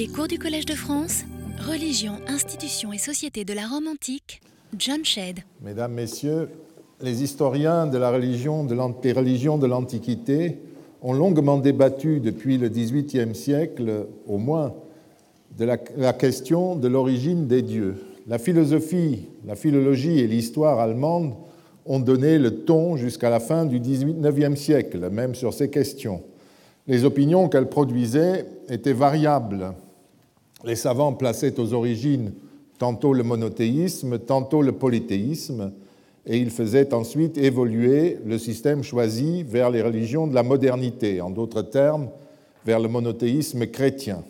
Les cours du Collège de France, Religion, institutions et société de la Rome antique, John Shedd. Mesdames, Messieurs, les historiens de la religion, de des religions de l'Antiquité ont longuement débattu depuis le XVIIIe siècle, au moins, de la, la question de l'origine des dieux. La philosophie, la philologie et l'histoire allemande ont donné le ton jusqu'à la fin du XIXe siècle, même sur ces questions. Les opinions qu'elles produisaient étaient variables. Les savants plaçaient aux origines tantôt le monothéisme, tantôt le polythéisme, et ils faisaient ensuite évoluer le système choisi vers les religions de la modernité, en d'autres termes, vers le monothéisme chrétien.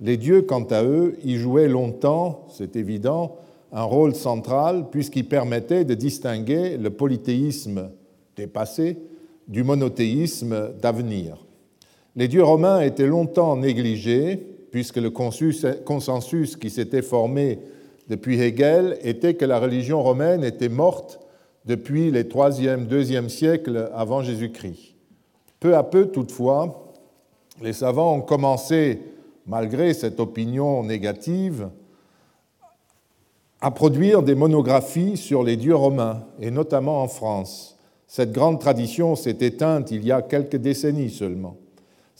Les dieux, quant à eux, y jouaient longtemps, c'est évident, un rôle central puisqu'il permettait de distinguer le polythéisme des passés du monothéisme d'avenir. Les dieux romains étaient longtemps négligés puisque le consensus qui s'était formé depuis Hegel était que la religion romaine était morte depuis les 3e, 2e siècles avant Jésus-Christ. Peu à peu, toutefois, les savants ont commencé, malgré cette opinion négative, à produire des monographies sur les dieux romains, et notamment en France. Cette grande tradition s'est éteinte il y a quelques décennies seulement.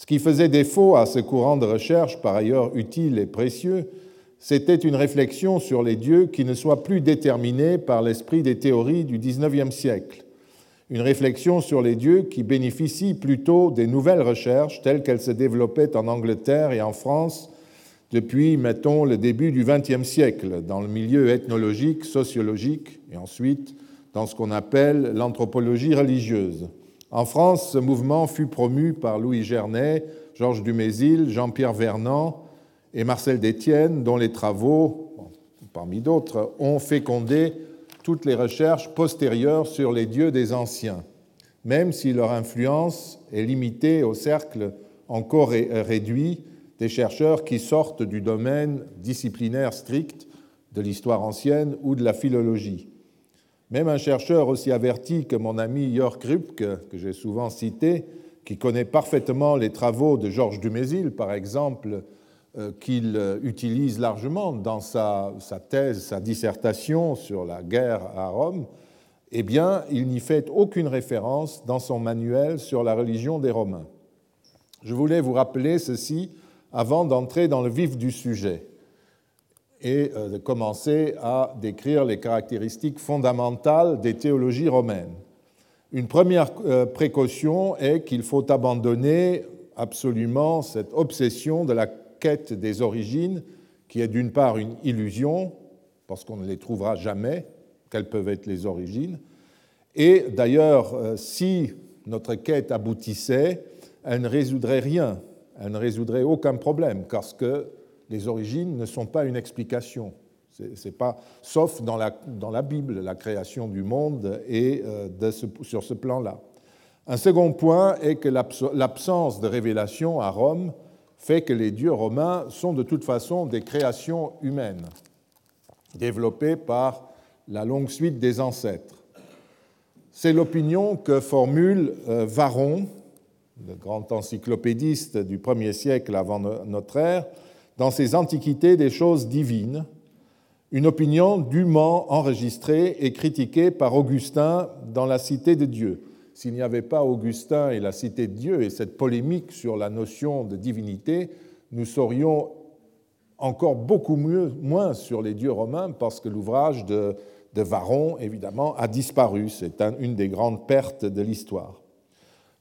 Ce qui faisait défaut à ce courant de recherche, par ailleurs utile et précieux, c'était une réflexion sur les dieux qui ne soit plus déterminée par l'esprit des théories du XIXe siècle, une réflexion sur les dieux qui bénéficie plutôt des nouvelles recherches telles qu'elles se développaient en Angleterre et en France depuis, mettons, le début du XXe siècle, dans le milieu ethnologique, sociologique, et ensuite dans ce qu'on appelle l'anthropologie religieuse. En France, ce mouvement fut promu par Louis Gernet, Georges Dumézil, Jean-Pierre Vernant et Marcel Détienne, dont les travaux, parmi d'autres, ont fécondé toutes les recherches postérieures sur les dieux des anciens, même si leur influence est limitée au cercle encore réduit des chercheurs qui sortent du domaine disciplinaire strict de l'histoire ancienne ou de la philologie. Même un chercheur aussi averti que mon ami Jörg Krupke, que j'ai souvent cité, qui connaît parfaitement les travaux de Georges Dumézil, par exemple, euh, qu'il utilise largement dans sa, thèse, sa dissertation sur la guerre à Rome, eh bien, il n'y fait aucune référence dans son manuel sur la religion des Romains. Je voulais vous rappeler ceci avant d'entrer dans le vif du sujet et euh, de commencer à décrire les caractéristiques fondamentales des théologies romaines. Une première euh, précaution est qu'il faut abandonner absolument cette obsession de la quête des origines, qui est d'une part une illusion, parce qu'on ne les trouvera jamais, quelles peuvent être les origines, et d'ailleurs, euh, si notre quête aboutissait, elle ne résoudrait rien elle ne résoudrait aucun problème, parce que les origines ne sont pas une explication. C'est pas, sauf dans la, Bible, la création du monde et euh, sur ce plan-là. Un second point est que l'absence de révélation à Rome fait que les dieux romains sont de toute façon des créations humaines, développées par la longue suite des ancêtres. C'est l'opinion que formule euh, Varon le grand encyclopédiste du premier siècle avant notre ère, dans ses Antiquités des choses divines, une opinion dûment enregistrée et critiquée par Augustin dans la Cité de Dieu. S'il n'y avait pas Augustin et la Cité de Dieu et cette polémique sur la notion de divinité, nous saurions encore beaucoup moins sur les dieux romains parce que l'ouvrage de, de Varron, évidemment, a disparu. C'est une des grandes pertes de l'histoire.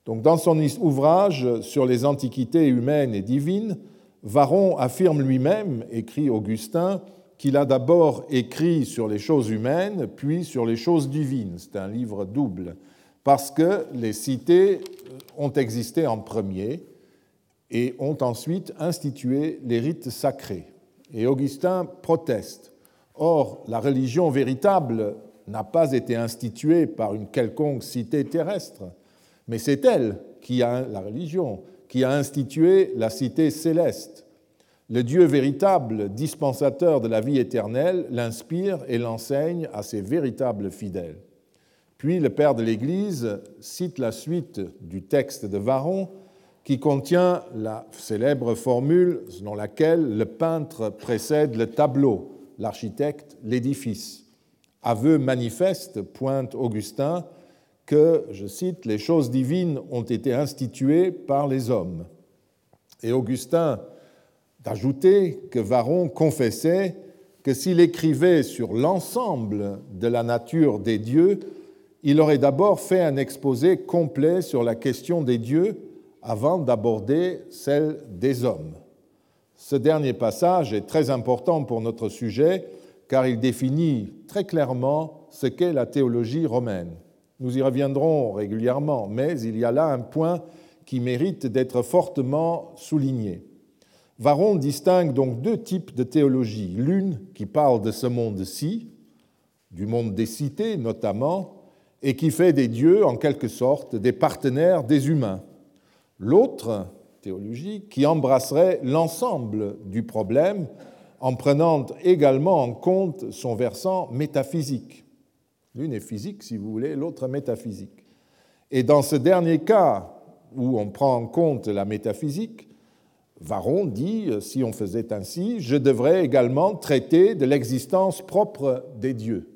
Donc, dans son ouvrage sur les antiquités humaines et divines, Varron affirme lui-même, écrit Augustin, qu'il a d'abord écrit sur les choses humaines, puis sur les choses divines. C'est un livre double, parce que les cités ont existé en premier et ont ensuite institué les rites sacrés. Et Augustin proteste. Or, la religion véritable n'a pas été instituée par une quelconque cité terrestre, mais c'est elle qui a la religion, qui a institué la cité céleste. Le Dieu véritable, dispensateur de la vie éternelle, l'inspire et l'enseigne à ses véritables fidèles. Puis le Père de l'Église cite la suite du texte de Varron qui contient la célèbre formule selon laquelle le peintre précède le tableau, l'architecte l'édifice. Aveu manifeste, pointe Augustin, que, je cite, les choses divines ont été instituées par les hommes. Et Augustin d'ajouter que Varron confessait que s'il écrivait sur l'ensemble de la nature des dieux, il aurait d'abord fait un exposé complet sur la question des dieux avant d'aborder celle des hommes. Ce dernier passage est très important pour notre sujet car il définit très clairement ce qu'est la théologie romaine. Nous y reviendrons régulièrement, mais il y a là un point qui mérite d'être fortement souligné. Varron distingue donc deux types de théologie. L'une qui parle de ce monde-ci, du monde des cités notamment, et qui fait des dieux, en quelque sorte, des partenaires des humains. L'autre théologie qui embrasserait l'ensemble du problème en prenant également en compte son versant métaphysique. L'une est physique, si vous voulez, l'autre métaphysique. Et dans ce dernier cas, où on prend en compte la métaphysique, Varron dit, si on faisait ainsi, je devrais également traiter de l'existence propre des dieux.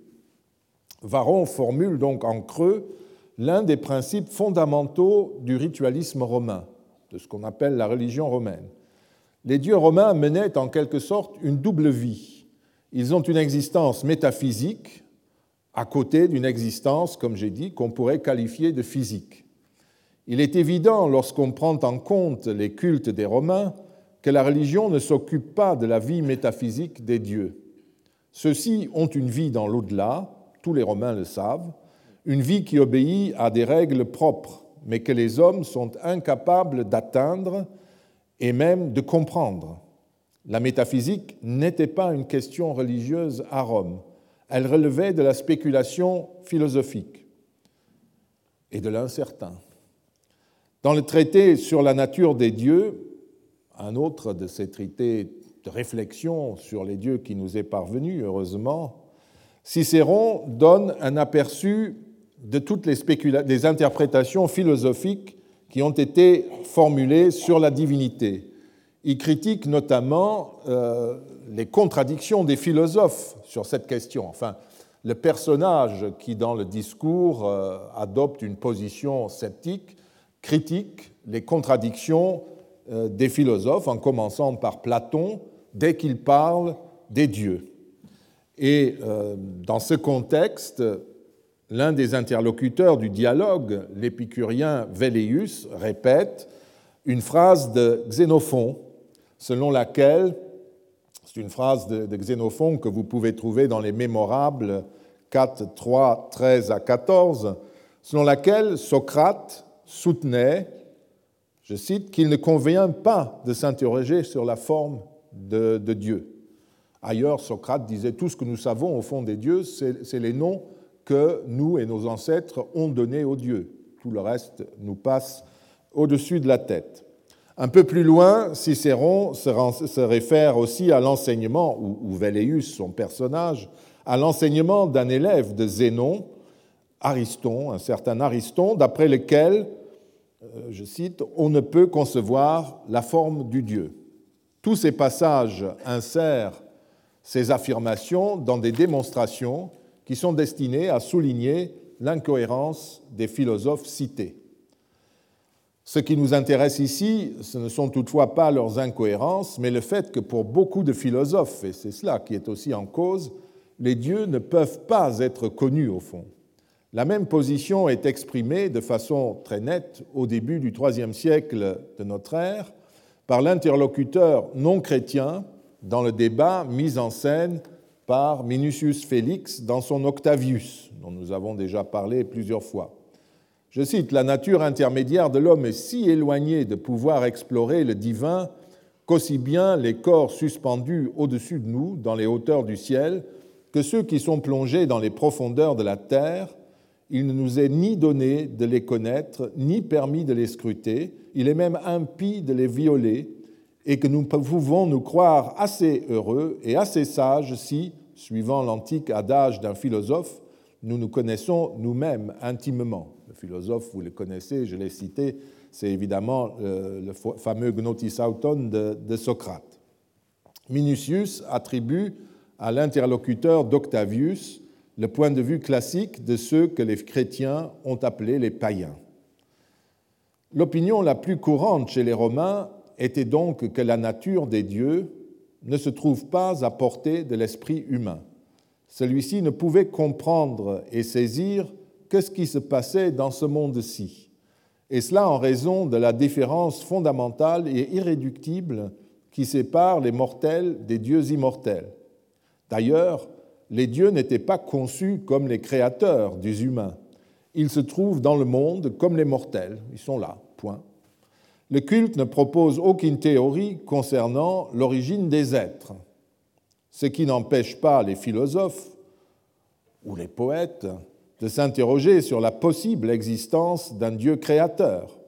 Varron formule donc en creux l'un des principes fondamentaux du ritualisme romain, de ce qu'on appelle la religion romaine. Les dieux romains menaient en quelque sorte une double vie. Ils ont une existence métaphysique, à côté d'une existence, comme j'ai dit, qu'on pourrait qualifier de physique. Il est évident, lorsqu'on prend en compte les cultes des Romains, que la religion ne s'occupe pas de la vie métaphysique des dieux. Ceux-ci ont une vie dans l'au-delà, tous les Romains le savent, une vie qui obéit à des règles propres, mais que les hommes sont incapables d'atteindre et même de comprendre. La métaphysique n'était pas une question religieuse à Rome elle relevait de la spéculation philosophique et de l'incertain. Dans le traité sur la nature des dieux, un autre de ces traités de réflexion sur les dieux qui nous est parvenu, heureusement, Cicéron donne un aperçu de toutes les, interprétations philosophiques qui ont été formulées sur la divinité. Il critique notamment euh, les contradictions des philosophes sur cette question. Enfin, le personnage qui, dans le discours, euh, adopte une position sceptique, critique les contradictions euh, des philosophes, en commençant par Platon, dès qu'il parle des dieux. Et dans ce contexte, l'un des interlocuteurs du dialogue, l'épicurien Véléus, répète une phrase de Xénophon selon laquelle, c'est une phrase de, Xénophon que vous pouvez trouver dans les Mémorables 4, 3, 13 à 14, selon laquelle Socrate soutenait, je cite, qu'il ne convient pas de s'interroger sur la forme de, Dieu. Ailleurs, Socrate disait tout ce que nous savons au fond des dieux, c'est les noms que nous et nos ancêtres ont donnés aux dieux. Tout le reste nous passe au-dessus de la tête. Un peu plus loin, Cicéron se réfère aussi à l'enseignement, ou Véléus, son personnage, à l'enseignement d'un élève de Zénon, Ariston, un certain Ariston, d'après lequel, euh, je cite, on ne peut concevoir la forme du Dieu. Tous ces passages insèrent ces affirmations dans des démonstrations qui sont destinées à souligner l'incohérence des philosophes cités. Ce qui nous intéresse ici, ce ne sont toutefois pas leurs incohérences, mais le fait que pour beaucoup de philosophes, et c'est cela qui est aussi en cause, les dieux ne peuvent pas être connus au fond. La même position est exprimée de façon très nette au début du IIIe siècle de notre ère par l'interlocuteur non chrétien dans le débat mis en scène par Minucius Félix dans son Octavius, dont nous avons déjà parlé plusieurs fois. Je cite, La nature intermédiaire de l'homme est si éloignée de pouvoir explorer le divin qu'aussi bien les corps suspendus au-dessus de nous, dans les hauteurs du ciel, que ceux qui sont plongés dans les profondeurs de la terre, il ne nous est ni donné de les connaître, ni permis de les scruter, il est même impie de les violer, et que nous pouvons nous croire assez heureux et assez sages si, suivant l'antique adage d'un philosophe, nous nous connaissons nous-mêmes intimement. Philosophe, vous le connaissez, je l'ai cité, c'est évidemment le, fameux gnotis auton de, de Socrate. Minucius attribue à l'interlocuteur d'Octavius le point de vue classique de ceux que les chrétiens ont appelés les païens. L'opinion la plus courante chez les Romains était donc que la nature des dieux ne se trouve pas à portée de l'esprit humain. Celui-ci ne pouvait comprendre et saisir que ce qui se passait dans ce monde-ci, et cela en raison de la différence fondamentale et irréductible qui sépare les mortels des dieux immortels. D'ailleurs, les dieux n'étaient pas conçus comme les créateurs des humains. Ils se trouvent dans le monde comme les mortels. Ils sont là, point. Le culte ne propose aucune théorie concernant l'origine des êtres, ce qui n'empêche pas les philosophes ou les poètes de s'interroger sur la possible existence d'un Dieu créateur.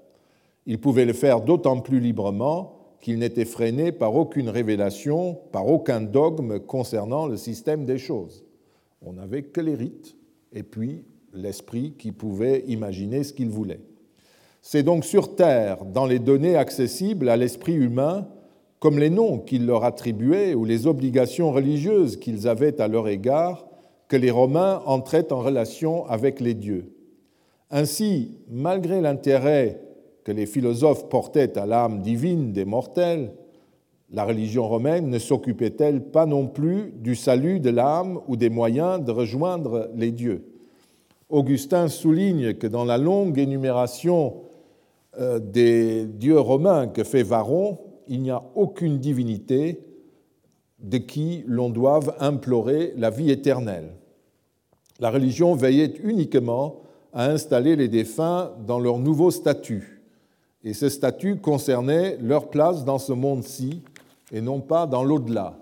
Ils pouvaient le faire d'autant plus librement qu'il n'était freiné par aucune révélation, par aucun dogme concernant le système des choses. On n'avait que les rites et puis l'esprit qui pouvait imaginer ce qu'il voulait. C'est donc sur Terre, dans les données accessibles à l'esprit humain, comme les noms qu'il leur attribuait ou les obligations religieuses qu'ils avaient à leur égard, que les Romains entraient en relation avec les dieux. Ainsi, malgré l'intérêt que les philosophes portaient à l'âme divine des mortels, la religion romaine ne s'occupait-elle pas non plus du salut de l'âme ou des moyens de rejoindre les dieux? Augustin souligne que dans la longue énumération euh, des dieux romains que fait Varron, il n'y a aucune divinité de qui l'on doive implorer la vie éternelle. La religion veillait uniquement à installer les défunts dans leur nouveau statut et ce statut concernait leur place dans ce monde-ci et non pas dans l'au-delà,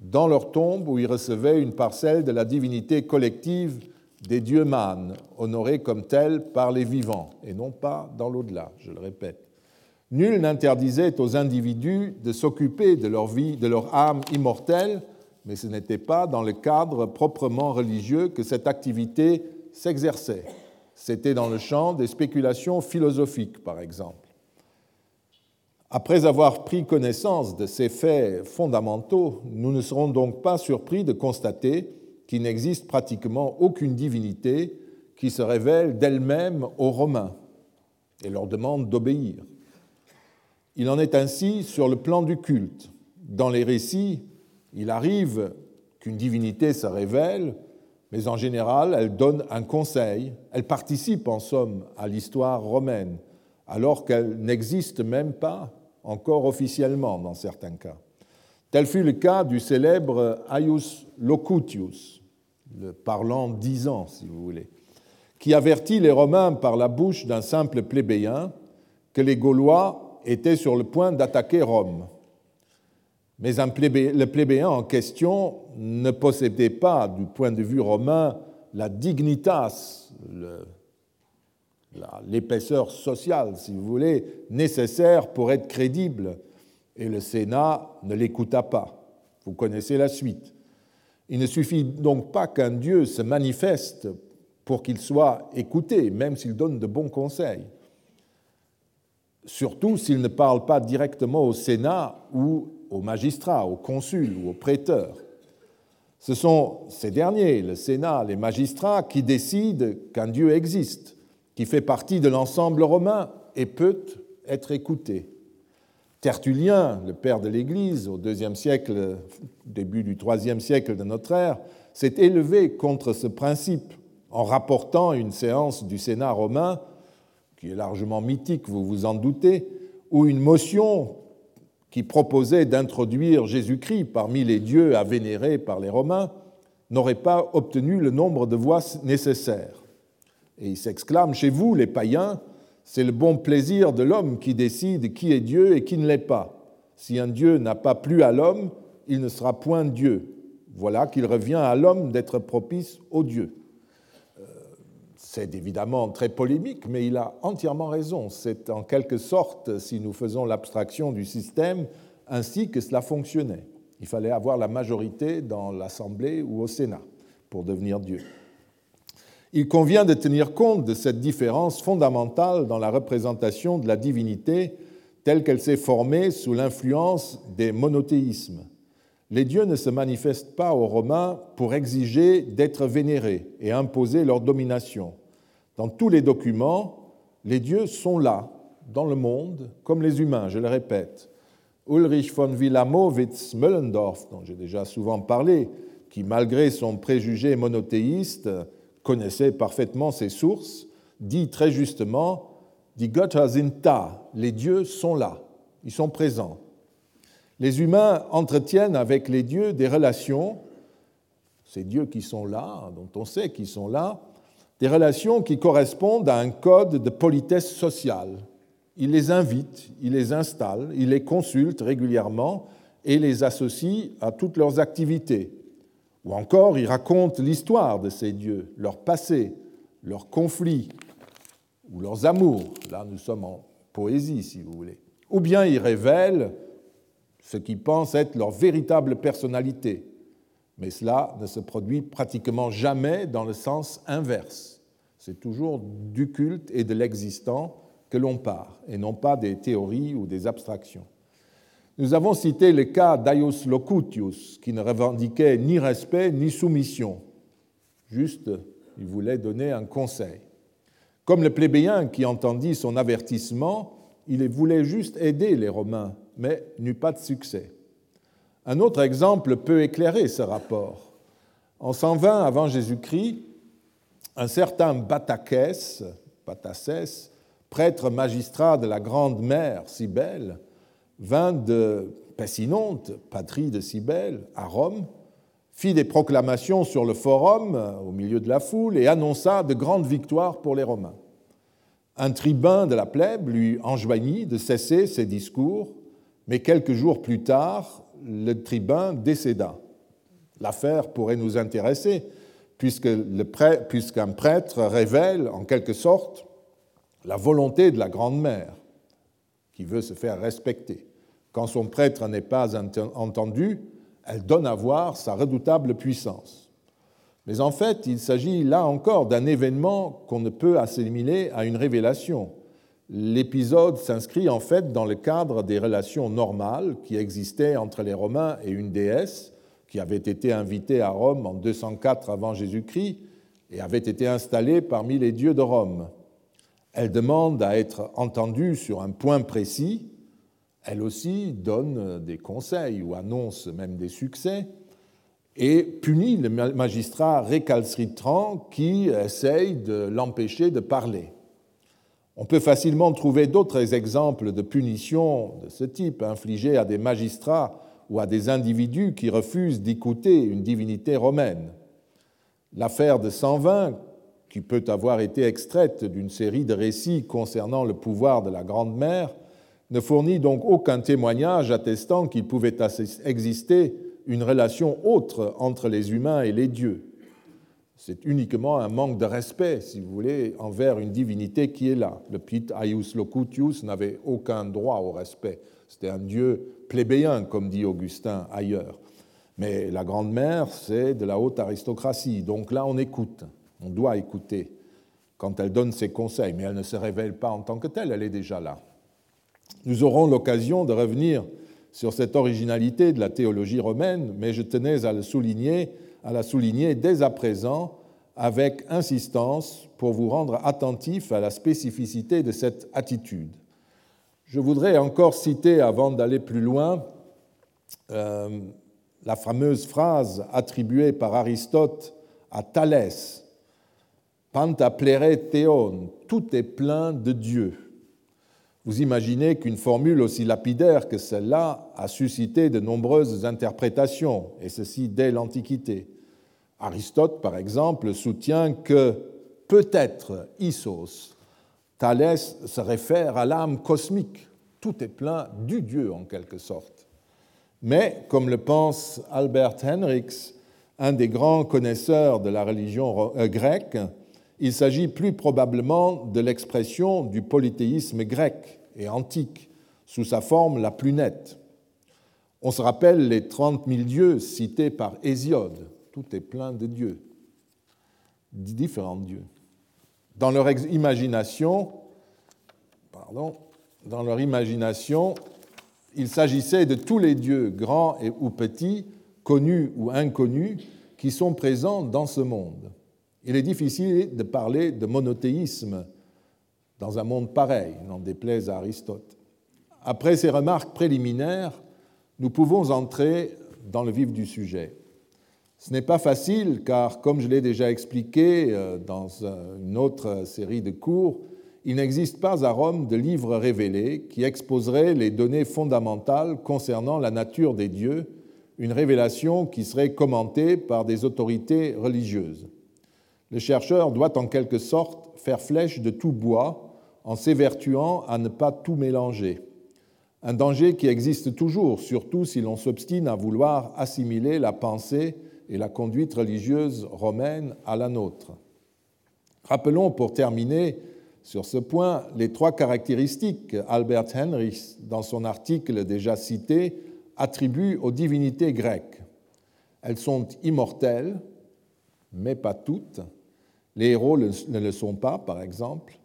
dans leur tombe où ils recevaient une parcelle de la divinité collective des dieux mânes, honorés comme tels par les vivants, et non pas dans l'au-delà, je le répète. Nul n'interdisait aux individus de s'occuper de leur vie, de leur âme immortelle, mais ce n'était pas dans le cadre proprement religieux que cette activité s'exerçait. C'était dans le champ des spéculations philosophiques, par exemple. Après avoir pris connaissance de ces faits fondamentaux, nous ne serons donc pas surpris de constater qu'il n'existe pratiquement aucune divinité qui se révèle d'elle-même aux Romains et leur demande d'obéir. Il en est ainsi sur le plan du culte. Dans les récits, il arrive qu'une divinité se révèle mais en général, elle donne un conseil, elle participe en somme à l'histoire romaine, alors qu'elle n'existe même pas encore officiellement dans certains cas. Tel fut le cas du célèbre Aius Locutius, le parlant dix ans, si vous voulez, qui avertit les Romains par la bouche d'un simple plébéien que les Gaulois étaient sur le point d'attaquer Rome. Mais le plébéien en question ne possédait pas, du point de vue romain, la dignitas, l'épaisseur sociale, si vous voulez, nécessaire pour être crédible. Et le Sénat ne l'écouta pas. Vous connaissez la suite. Il ne suffit donc pas qu'un Dieu se manifeste pour qu'il soit écouté, même s'il donne de bons conseils. Surtout s'il ne parle pas directement au Sénat ou aux magistrats, aux consuls ou aux prêteurs. Ce sont ces derniers, le Sénat, les magistrats, qui décident qu'un Dieu existe, qui fait partie de l'ensemble romain et peut être écouté. Tertullien, le père de l'Église, au deuxième siècle, début du troisième siècle de notre ère, s'est élevé contre ce principe en rapportant une séance du Sénat romain, qui est largement mythique, vous vous en doutez, où une motion qui proposait d'introduire Jésus-Christ parmi les dieux à vénérer par les Romains, n'aurait pas obtenu le nombre de voix nécessaires. Et il s'exclame, chez vous, les païens, c'est le bon plaisir de l'homme qui décide qui est Dieu et qui ne l'est pas. Si un Dieu n'a pas plu à l'homme, il ne sera point Dieu. Voilà qu'il revient à l'homme d'être propice au Dieu. C'est évidemment très polémique, mais il a entièrement raison. C'est en quelque sorte, si nous faisons l'abstraction du système, ainsi que cela fonctionnait. Il fallait avoir la majorité dans l'Assemblée ou au Sénat pour devenir Dieu. Il convient de tenir compte de cette différence fondamentale dans la représentation de la divinité telle qu'elle s'est formée sous l'influence des monothéismes. Les dieux ne se manifestent pas aux Romains pour exiger d'être vénérés et imposer leur domination. Dans tous les documents, les dieux sont là, dans le monde, comme les humains, je le répète. Ulrich von Wilamowitz-Möllendorf, dont j'ai déjà souvent parlé, qui, malgré son préjugé monothéiste, connaissait parfaitement ses sources, dit très justement Die Götter sind da, les dieux sont là, ils sont présents. Les humains entretiennent avec les dieux des relations, ces dieux qui sont là, dont on sait qu'ils sont là, des relations qui correspondent à un code de politesse sociale. Ils les invitent, ils les installent, ils les consultent régulièrement et les associent à toutes leurs activités. Ou encore, il raconte l'histoire de ces dieux, leur passé, leurs conflits ou leurs amours. Là, nous sommes en poésie, si vous voulez. Ou bien il révèle ce qu'ils pensent être leur véritable personnalité. Mais cela ne se produit pratiquement jamais dans le sens inverse. C'est toujours du culte et de l'existant que l'on part, et non pas des théories ou des abstractions. Nous avons cité le cas d'Aius Locutius, qui ne revendiquait ni respect ni soumission. Juste, il voulait donner un conseil. Comme le plébéien qui entendit son avertissement, il voulait juste aider les Romains, mais n'eut pas de succès. Un autre exemple peut éclairer ce rapport. En 120 avant Jésus-Christ, un certain Batakès, prêtre magistrat de la grande mère Cybèle, vint de Pessinonte, patrie de Cybèle, à Rome, fit des proclamations sur le forum au milieu de la foule et annonça de grandes victoires pour les Romains. Un tribun de la plèbe lui enjoignit de cesser ses discours, mais quelques jours plus tard, le tribun décéda. L'affaire pourrait nous intéresser, puisqu'un prêtre révèle en quelque sorte la volonté de la grande mère, qui veut se faire respecter. Quand son prêtre n'est pas entendu, elle donne à voir sa redoutable puissance. Mais en fait, il s'agit là encore d'un événement qu'on ne peut assimiler à une révélation. L'épisode s'inscrit en fait dans le cadre des relations normales qui existaient entre les Romains et une déesse qui avait été invitée à Rome en 204 avant Jésus-Christ et avait été installée parmi les dieux de Rome. Elle demande à être entendue sur un point précis elle aussi donne des conseils ou annonce même des succès et punit le magistrat récalcitrant qui essaye de l'empêcher de parler. On peut facilement trouver d'autres exemples de punitions de ce type infligées à des magistrats ou à des individus qui refusent d'écouter une divinité romaine. L'affaire de 120, qui peut avoir été extraite d'une série de récits concernant le pouvoir de la Grande Mère, ne fournit donc aucun témoignage attestant qu'il pouvait exister une relation autre entre les humains et les dieux. C'est uniquement un manque de respect, si vous voulez, envers une divinité qui est là. Le Pit Aius Locutius n'avait aucun droit au respect. C'était un dieu plébéien, comme dit Augustin ailleurs. Mais la Grande Mère, c'est de la haute aristocratie. Donc là, on écoute. On doit écouter quand elle donne ses conseils. Mais elle ne se révèle pas en tant que telle, elle est déjà là. Nous aurons l'occasion de revenir sur cette originalité de la théologie romaine, mais je tenais à, le souligner, à la souligner dès à présent avec insistance pour vous rendre attentif à la spécificité de cette attitude. Je voudrais encore citer, avant d'aller plus loin, euh, la fameuse phrase attribuée par Aristote à Thalès Panta plere theon, tout est plein de Dieu. Vous imaginez qu'une formule aussi lapidaire que celle-là a suscité de nombreuses interprétations, et ceci dès l'Antiquité. Aristote, par exemple, soutient que peut-être Isos, Thalès se réfère à l'âme cosmique. Tout est plein du Dieu en quelque sorte. Mais, comme le pense Albert Henriks, un des grands connaisseurs de la religion euh, grecque, il s'agit plus probablement de l'expression du polythéisme grec et antique, sous sa forme la plus nette. On se rappelle les 30 000 dieux cités par Hésiode. Tout est plein de dieux. différents dieux. Dans leur imagination, il s'agissait de tous les dieux, grands ou petits, connus ou inconnus, qui sont présents dans ce monde. Il est difficile de parler de monothéisme dans un monde pareil, n'en déplaise à Aristote. Après ces remarques préliminaires, nous pouvons entrer dans le vif du sujet. Ce n'est pas facile car, comme je l'ai déjà expliqué euh, dans une autre série de cours, il n'existe pas à Rome de livre révélé qui exposerait les données fondamentales concernant la nature des dieux, une révélation qui serait commentée par des autorités religieuses. Le chercheur doit en quelque sorte faire flèche de tout bois en s'évertuant à ne pas tout mélanger. Un danger qui existe toujours, surtout si l'on s'obstine à vouloir assimiler la pensée et la conduite religieuse romaine à la nôtre. Rappelons pour terminer sur ce point les trois caractéristiques Albert Henrich, dans son article déjà cité, attribue aux divinités grecques. Elles sont immortelles, mais pas toutes. Les héros ne le sont pas, par exemple.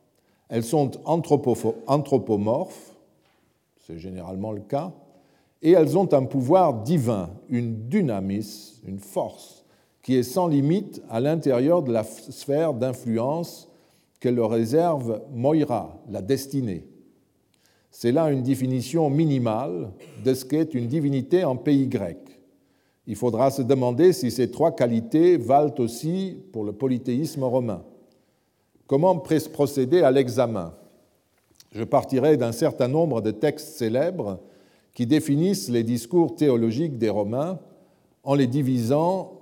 Elles sont anthropomorphes, c'est généralement le cas, et elles ont un pouvoir divin, une dynamis, une force, qui est sans limite à l'intérieur de la sphère d'influence que leur réserve Moira, la destinée. C'est là une définition minimale de ce qu'est une divinité en pays grec. Il faudra se demander si ces trois qualités valent aussi pour le polythéisme romain. Comment procéder à l'examen? Je partirai d'un certain nombre de textes célèbres qui définissent les discours théologiques des Romains en les divisant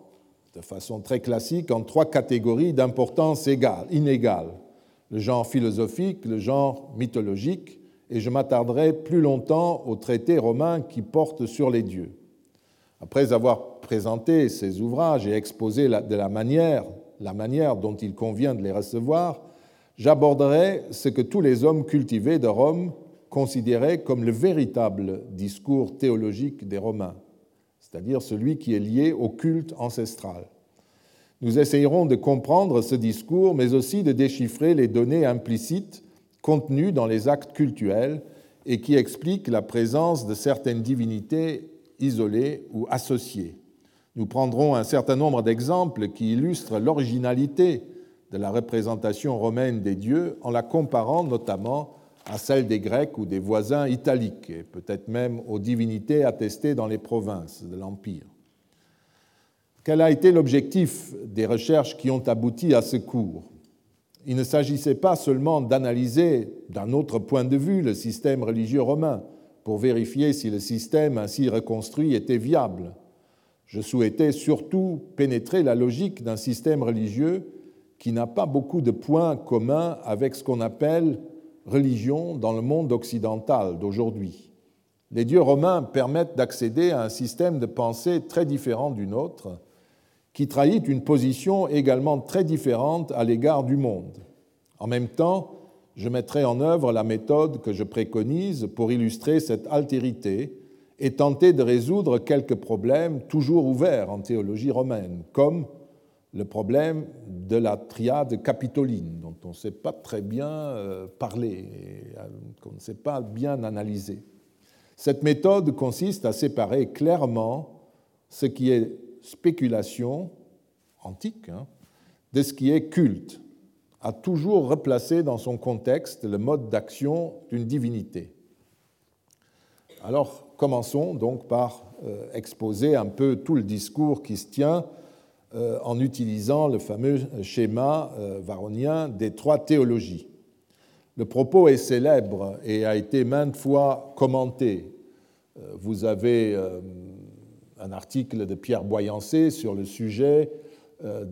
de façon très classique en trois catégories d'importance inégale le genre philosophique, le genre mythologique, et je m'attarderai plus longtemps aux traités romains qui portent sur les dieux. Après avoir présenté ces ouvrages et exposé de la manière, la manière dont il convient de les recevoir, j'aborderai ce que tous les hommes cultivés de Rome considéraient comme le véritable discours théologique des Romains, c'est-à-dire celui qui est lié au culte ancestral. Nous essayerons de comprendre ce discours, mais aussi de déchiffrer les données implicites contenues dans les actes cultuels et qui expliquent la présence de certaines divinités isolées ou associées. Nous prendrons un certain nombre d'exemples qui illustrent l'originalité de la représentation romaine des dieux en la comparant notamment à celle des Grecs ou des voisins italiques, et peut-être même aux divinités attestées dans les provinces de l'Empire. Quel a été l'objectif des recherches qui ont abouti à ce cours? Il ne s'agissait pas seulement d'analyser d'un autre point de vue le système religieux romain pour vérifier si le système ainsi reconstruit était viable. Je souhaitais surtout pénétrer la logique d'un système religieux qui n'a pas beaucoup de points communs avec ce qu'on appelle religion dans le monde occidental d'aujourd'hui. Les dieux romains permettent d'accéder à un système de pensée très différent du nôtre, qui trahit une position également très différente à l'égard du monde. En même temps, je mettrai en œuvre la méthode que je préconise pour illustrer cette altérité et tenter de résoudre quelques problèmes toujours ouverts en théologie romaine, comme le problème de la triade capitoline, dont on ne sait pas très bien euh, parler, euh, qu'on ne sait pas bien analyser. Cette méthode consiste à séparer clairement ce qui est spéculation antique hein, de ce qui est culte, à toujours replacer dans son contexte le mode d'action d'une divinité. Alors commençons donc par euh, exposer un peu tout le discours qui se tient en utilisant le fameux schéma euh, varonien des trois théologies. Le propos est célèbre et a été maintes fois commenté. Vous avez un article de Pierre Boyancé sur le sujet, euh,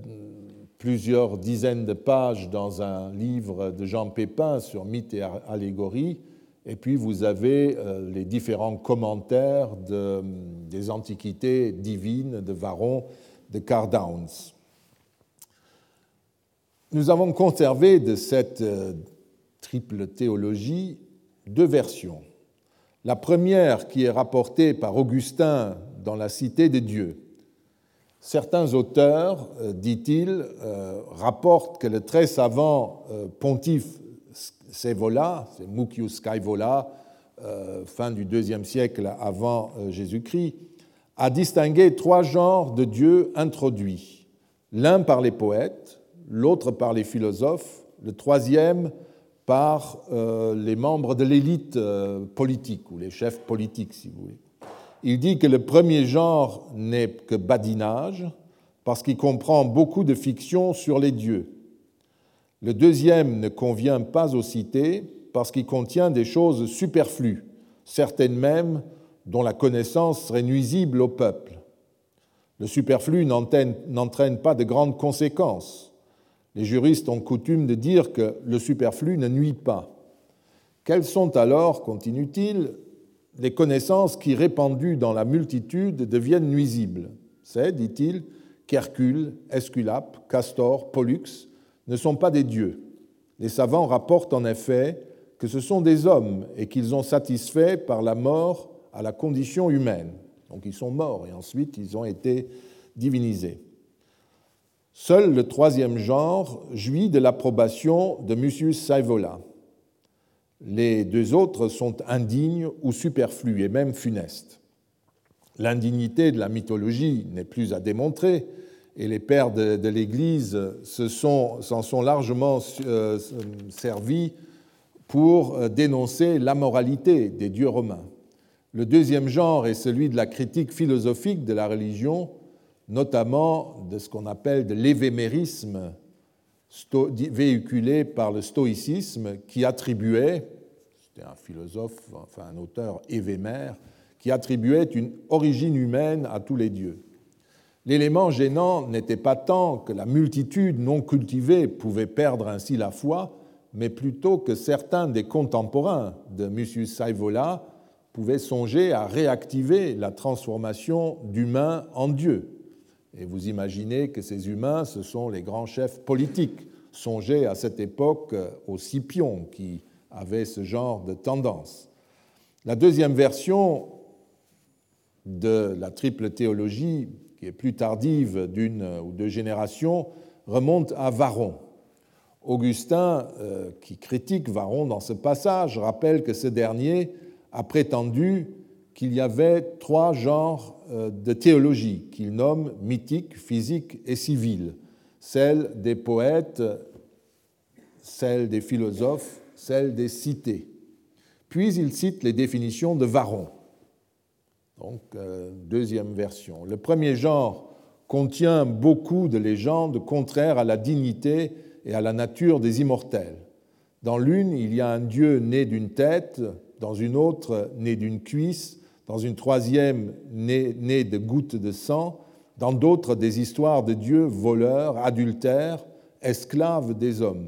plusieurs dizaines de pages dans un livre de Jean Pépin sur mythes et allégories, et puis vous avez euh, les différents commentaires des antiquités divines de Varron de Cardowns. Nous avons conservé de cette euh, triple théologie deux versions. La première qui est rapportée par Augustin dans la Cité des dieux, Certains auteurs, euh, dit-il, euh, rapportent que le très savant pontife Sévola, c'est Mucius Scaevola, fin du IIe siècle avant Jésus-Christ, a distingué trois genres de dieux introduits. L'un par les poètes, l'autre par les philosophes, le troisième par les membres de l'élite politique ou les chefs politiques, si vous voulez il dit que le premier genre n'est que badinage, parce qu'il comprend beaucoup de fictions sur les dieux. Le deuxième ne convient pas aux cités, parce qu'il contient des choses superflues, certaines même dont la connaissance serait nuisible au peuple. Le superflu n'entraîne pas de grandes conséquences. Les juristes ont coutume de dire que le superflu ne nuit pas. Quelles sont alors, continue-t-il, les connaissances qui, répandues dans la multitude, deviennent nuisibles? C'est, dit-il, qu'Hercule, Esculape, Castor, Pollux ne sont pas des dieux. Les savants rapportent en effet que ce sont des hommes et qu'ils ont satisfait par la mort à la condition humaine. Donc ils sont morts et ensuite ils ont été divinisés. Seul le troisième genre jouit de l'approbation de Musius Saivola. Les deux autres sont indignes ou superflus et même funestes. L'indignité de la mythologie n'est plus à démontrer et les pères de, l'Église s'en sont, largement euh, servis pour euh, dénoncer l'amoralité des dieux romains. Le deuxième genre est celui de la critique philosophique de la religion, notamment de ce qu'on appelle de l'évémérisme véhiculé par le stoïcisme qui attribuait, c'était un philosophe, enfin un auteur évémère, qui attribuait une origine humaine à tous les dieux. L'élément gênant n'était pas tant que la multitude non cultivée pouvait perdre ainsi la foi, mais plutôt que certains des contemporains de Musius Saivola pouvaient songer à réactiver la transformation d'humains en dieux. Et vous imaginez que ces humains, ce sont les grands chefs politiques. Songez à cette époque aux Scipions qui avaient ce genre de tendance. La deuxième version de la triple théologie, qui est plus tardive d'une ou deux générations, remonte à Varron. Augustin, euh, qui critique Varron dans ce passage, rappelle que ce dernier a prétendu qu'il y avait trois genres euh, de théologie qu'il nomme mythique, physique et civile, celle des poètes, celle des philosophes, celle des cités. Puis il cite les définitions de Varron. Donc, euh, deuxième version. Le premier genre contient beaucoup de légendes contraires à la dignité et à la nature des immortels. Dans l'une, il y a un dieu né d'une tête, dans une autre, né d'une cuisse, dans une troisième, né, né de gouttes de sang, dans d'autres, des histoires de dieux voleurs, adultères, esclaves des hommes.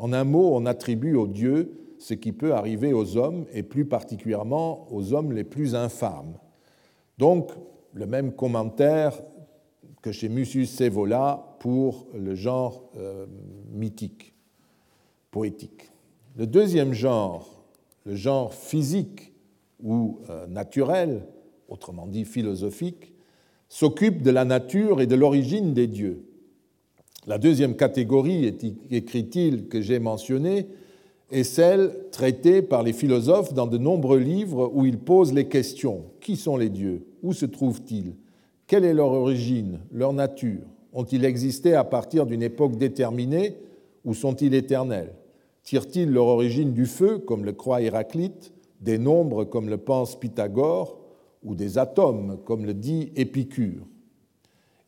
En un mot, on attribue aux dieux ce qui peut arriver aux hommes, et plus particulièrement aux hommes les plus infâmes. Donc, le même commentaire que chez Musius Sevola pour le genre euh, mythique, poétique. Le deuxième genre, le genre physique ou euh, naturel, autrement dit philosophique, s'occupe de la nature et de l'origine des dieux. La deuxième catégorie, écrit-il, que j'ai mentionnée, est celle traitée par les philosophes dans de nombreux livres où ils posent les questions. Qui sont les dieux? Où se trouvent-ils? Quelle est leur origine, leur nature? Ont-ils existé à partir d'une époque déterminée ou sont-ils éternels? Tirent-ils leur origine du feu, comme le croit Héraclite, des nombres, comme le pense Pythagore, ou des atomes, comme le dit Épicure?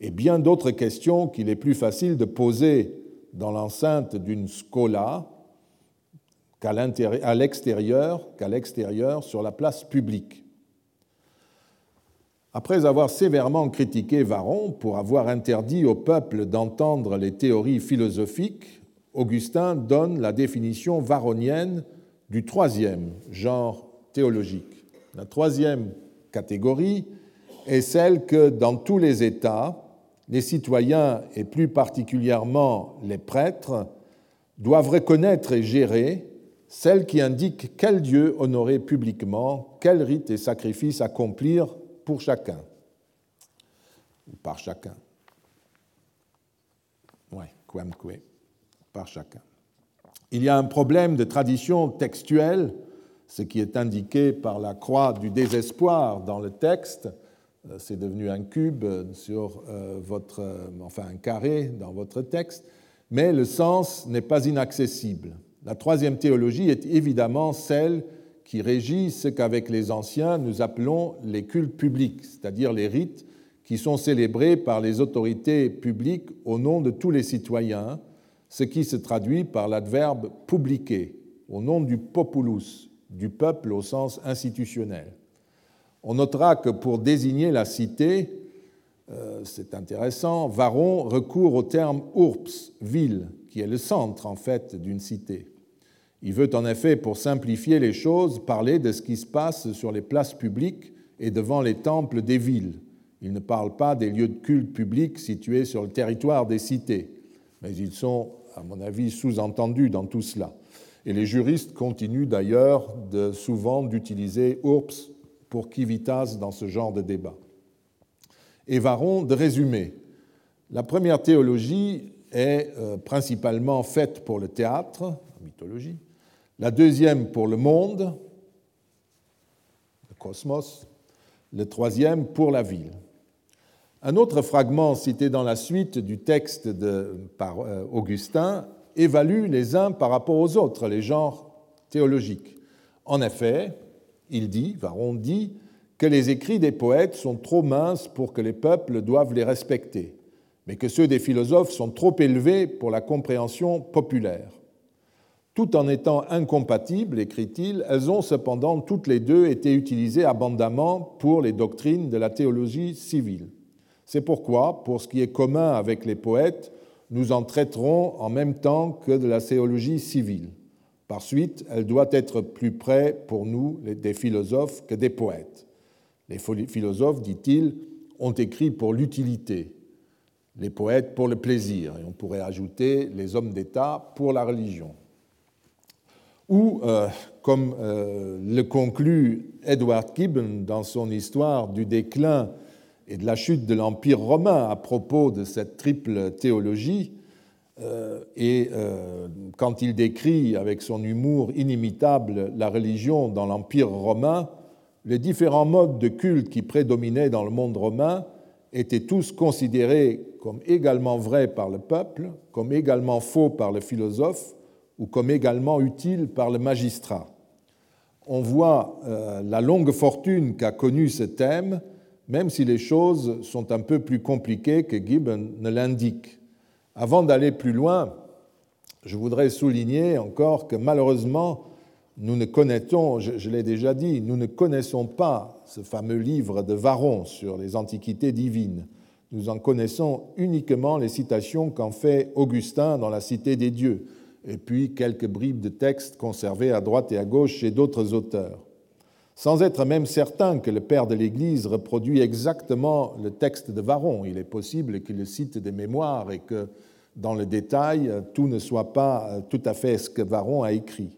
Et bien d'autres questions qu'il est plus facile de poser dans l'enceinte d'une scola qu'à l'extérieur, sur la place publique. Après avoir sévèrement critiqué Varron pour avoir interdit au peuple d'entendre les théories philosophiques, Augustin donne la définition varronienne du troisième genre théologique. La troisième catégorie est celle que dans tous les États, les citoyens et plus particulièrement les prêtres doivent reconnaître et gérer celle qui indique quel Dieu honorer publiquement, quel rite et sacrifice accomplir pour chacun, ou par chacun. Ouais, Il y a un problème de tradition textuelle, ce qui est indiqué par la croix du désespoir dans le texte. Euh, c'est devenu un cube sur euh, votre, euh, enfin un carré dans votre texte, mais le sens n'est pas inaccessible. La troisième théologie est évidemment celle qui régit ce qu'avec les anciens nous appelons les cultes publics, c'est-à-dire les rites qui sont célébrés par les autorités publiques au nom de tous les citoyens, ce qui se traduit par l'adverbe publiquer, au nom du populus, du peuple au sens institutionnel. On notera que pour désigner la cité, euh, c'est intéressant, Varon recourt au terme urps, ville, qui est le centre en fait d'une cité. Il veut en effet, pour simplifier les choses, parler de ce qui se passe sur les places publiques et devant les temples des villes. Il ne parle pas des lieux de culte publics situés sur le territoire des cités, mais ils sont, à mon avis, sous-entendus dans tout cela. Et les juristes continuent d'ailleurs souvent d'utiliser Urps pour Kivitas dans ce genre de débat. Et Varon de résumer. La première théologie est euh, principalement faite pour le théâtre, la mythologie, la deuxième pour le monde, le cosmos, le troisième pour la ville. Un autre fragment cité dans la suite du texte de, par euh, Augustin évalue les uns par rapport aux autres, les genres théologiques. En effet, il dit, Varon dit, que les écrits des poètes sont trop minces pour que les peuples doivent les respecter, mais que ceux des philosophes sont trop élevés pour la compréhension populaire. Tout en étant incompatibles, écrit-il, elles ont cependant toutes les deux été utilisées abondamment pour les doctrines de la théologie civile. C'est pourquoi, pour ce qui est commun avec les poètes, nous en traiterons en même temps que de la théologie civile. Par suite, elle doit être plus près pour nous des philosophes que des poètes. Les philosophes, dit-il, ont écrit pour l'utilité, les poètes pour le plaisir, et on pourrait ajouter les hommes d'État pour la religion ou, euh, comme euh, le conclut Edward Gibbon dans son histoire du déclin et de la chute de l'Empire romain à propos de cette triple théologie, euh, et quand il décrit avec son humour inimitable la religion dans l'Empire romain, les différents modes de culte qui prédominaient dans le monde romain étaient tous considérés comme également vrais par le peuple, comme également faux par le philosophe, ou comme également utile par le magistrat. On voit euh, la longue fortune qu'a connue ce thème, même si les choses sont un peu plus compliquées que Gibbon ne l'indique. Avant d'aller plus loin, je voudrais souligner encore que malheureusement, nous ne connaissons, je, l'ai déjà dit, nous ne connaissons pas ce fameux livre de Varon sur les antiquités divines. Nous en connaissons uniquement les citations qu'en fait Augustin dans la Cité des dieux et puis quelques bribes de textes conservés à droite et à gauche chez d'autres auteurs. Sans être même certain que le père de l'Église reproduit exactement le texte de Varon, il est possible qu'il cite des mémoires et que dans le détail, tout ne soit pas tout à fait ce que Varon a écrit.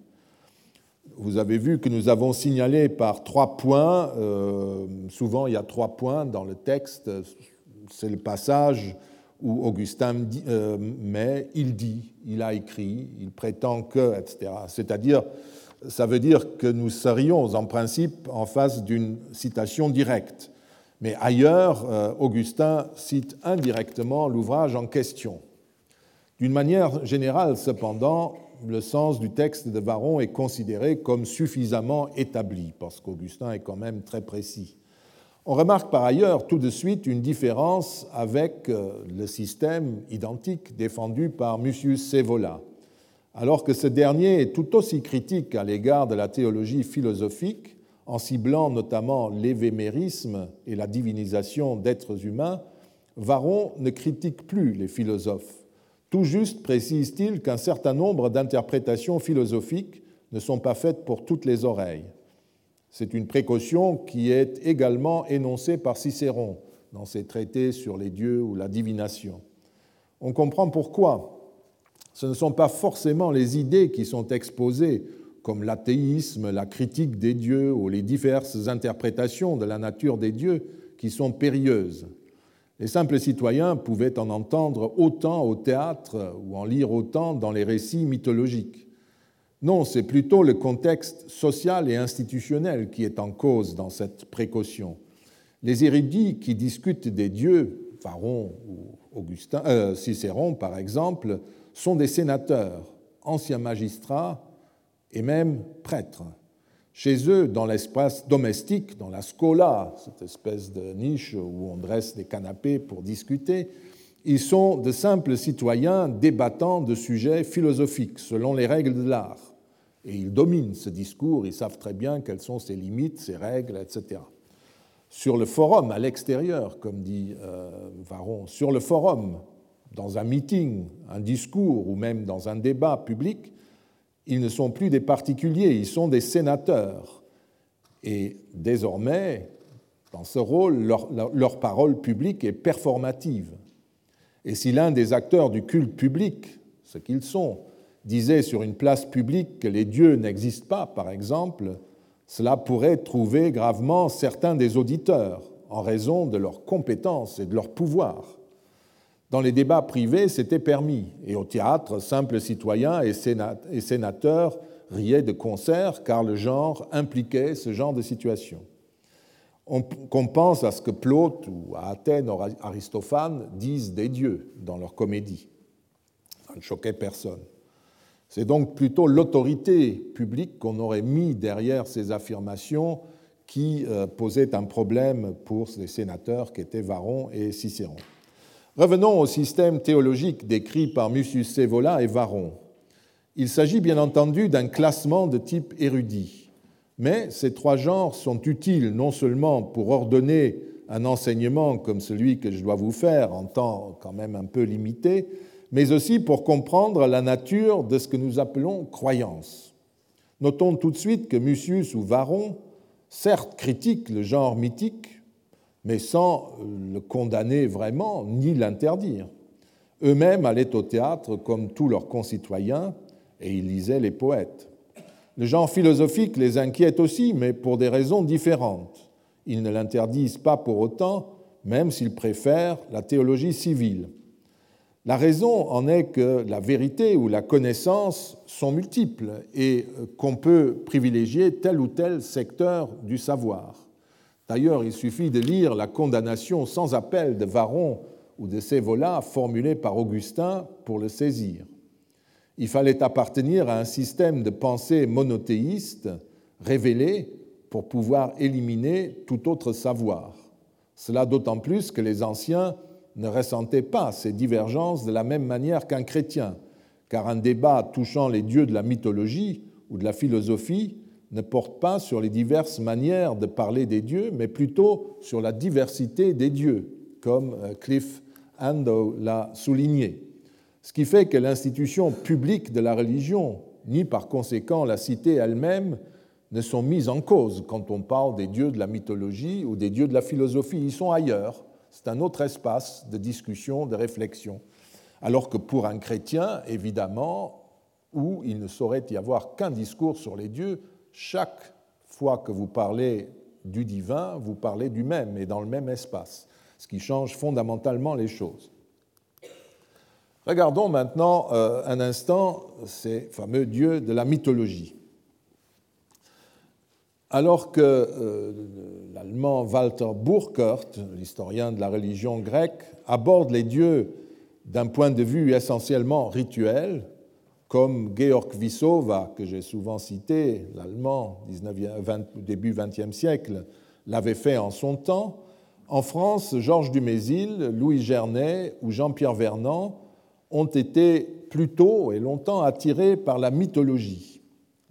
Vous avez vu que nous avons signalé par trois points, euh, souvent il y a trois points dans le texte, c'est le passage où Augustin dit, euh, mais il dit, il a écrit, il prétend que, etc. C'est-à-dire, ça veut dire que nous serions en principe en face d'une citation directe. Mais ailleurs, euh, Augustin cite indirectement l'ouvrage en question. D'une manière générale, cependant, le sens du texte de Varon est considéré comme suffisamment établi, parce qu'Augustin est quand même très précis. On remarque par ailleurs tout de suite une différence avec euh, le système identique défendu par Mucius Sevola. Alors que ce dernier est tout aussi critique à l'égard de la théologie philosophique, en ciblant notamment l'évémérisme et la divinisation d'êtres humains, Varon ne critique plus les philosophes. Tout juste précise-t-il qu'un certain nombre d'interprétations philosophiques ne sont pas faites pour toutes les oreilles. C'est une précaution qui est également énoncée par Cicéron dans ses traités sur les dieux ou la divination. On comprend pourquoi. Ce ne sont pas forcément les idées qui sont exposées, comme l'athéisme, la critique des dieux ou les diverses interprétations de la nature des dieux, qui sont périlleuses. Les simples citoyens pouvaient en entendre autant au théâtre ou en lire autant dans les récits mythologiques. Non, c'est plutôt le contexte social et institutionnel qui est en cause dans cette précaution. Les érudits qui discutent des dieux, Varron ou Augustin, euh, Cicéron par exemple, sont des sénateurs, anciens magistrats et même prêtres. Chez eux, dans l'espace domestique, dans la scola, cette espèce de niche où on dresse des canapés pour discuter, ils sont de simples citoyens débattant de sujets philosophiques selon les règles de l'art. Et ils dominent ce discours, ils savent très bien quelles sont ses limites, ses règles, etc. Sur le forum, à l'extérieur, comme dit euh, Varron, sur le forum, dans un meeting, un discours ou même dans un débat public, ils ne sont plus des particuliers, ils sont des sénateurs. Et désormais, dans ce rôle, leur, parole publique est performative. Et si l'un des acteurs du culte public, ce qu'ils sont, disait sur une place publique que les dieux n'existent pas, par exemple, cela pourrait trouver gravement certains des auditeurs en raison de leurs compétences et de leur pouvoir. Dans les débats privés, c'était permis, et au théâtre, simples citoyens et sénateurs riaient de concert car le genre impliquait ce genre de situation. Qu'on pense à ce que Plaute ou à Athènes ou Aristophane disent des dieux dans leur comédie. Ça ne choquait personne. C'est donc plutôt l'autorité publique qu'on aurait mis derrière ces affirmations qui euh, posait un problème pour les sénateurs qui étaient Varron et Cicéron. Revenons au système théologique décrit par Mucius Scevola et Varron. Il s'agit bien entendu d'un classement de type érudit, mais ces trois genres sont utiles non seulement pour ordonner un enseignement comme celui que je dois vous faire en temps quand même un peu limité, mais aussi pour comprendre la nature de ce que nous appelons croyance. Notons tout de suite que Mucius ou Varron, certes critiquent le genre mythique, mais sans le condamner vraiment ni l'interdire. Eux-mêmes allaient au théâtre comme tous leurs concitoyens et ils lisaient les poètes. Le genre philosophique les inquiète aussi, mais pour des raisons différentes. Ils ne l'interdisent pas pour autant, même s'ils préfèrent la théologie civile. La raison en est que la vérité ou la connaissance sont multiples et qu'on peut privilégier tel ou tel secteur du savoir. D'ailleurs, il suffit de lire la condamnation sans appel de Varron ou de Sévola formulée par Augustin pour le saisir. Il fallait appartenir à un système de pensée monothéiste révélé pour pouvoir éliminer tout autre savoir. Cela d'autant plus que les anciens ne ressentaient pas ces divergences de la même manière qu'un chrétien, car un débat touchant les dieux de la mythologie ou de la philosophie ne porte pas sur les diverses manières de parler des dieux, mais plutôt sur la diversité des dieux, comme euh, Cliff Andow l'a souligné. Ce qui fait que l'institution publique de la religion, ni par conséquent la cité elle-même, ne sont mises en cause quand on parle des dieux de la mythologie ou des dieux de la philosophie. Ils sont ailleurs. C'est un autre espace de discussion, de réflexion. Alors que pour un chrétien, évidemment, où il ne saurait y avoir qu'un discours sur les dieux, chaque fois que vous parlez du divin, vous parlez du même et dans le même espace, ce qui change fondamentalement les choses. Regardons maintenant euh, un instant ces fameux dieux de la mythologie. Alors que euh, l'allemand Walter Burkert, l'historien de la religion grecque, aborde les dieux d'un point de vue essentiellement rituel, comme Georg Wissowa, que j'ai souvent cité, l'allemand, début XXe siècle, l'avait fait en son temps. En France, Georges Dumézil, Louis Gernet ou Jean-Pierre Vernant ont été plutôt et longtemps attirés par la mythologie.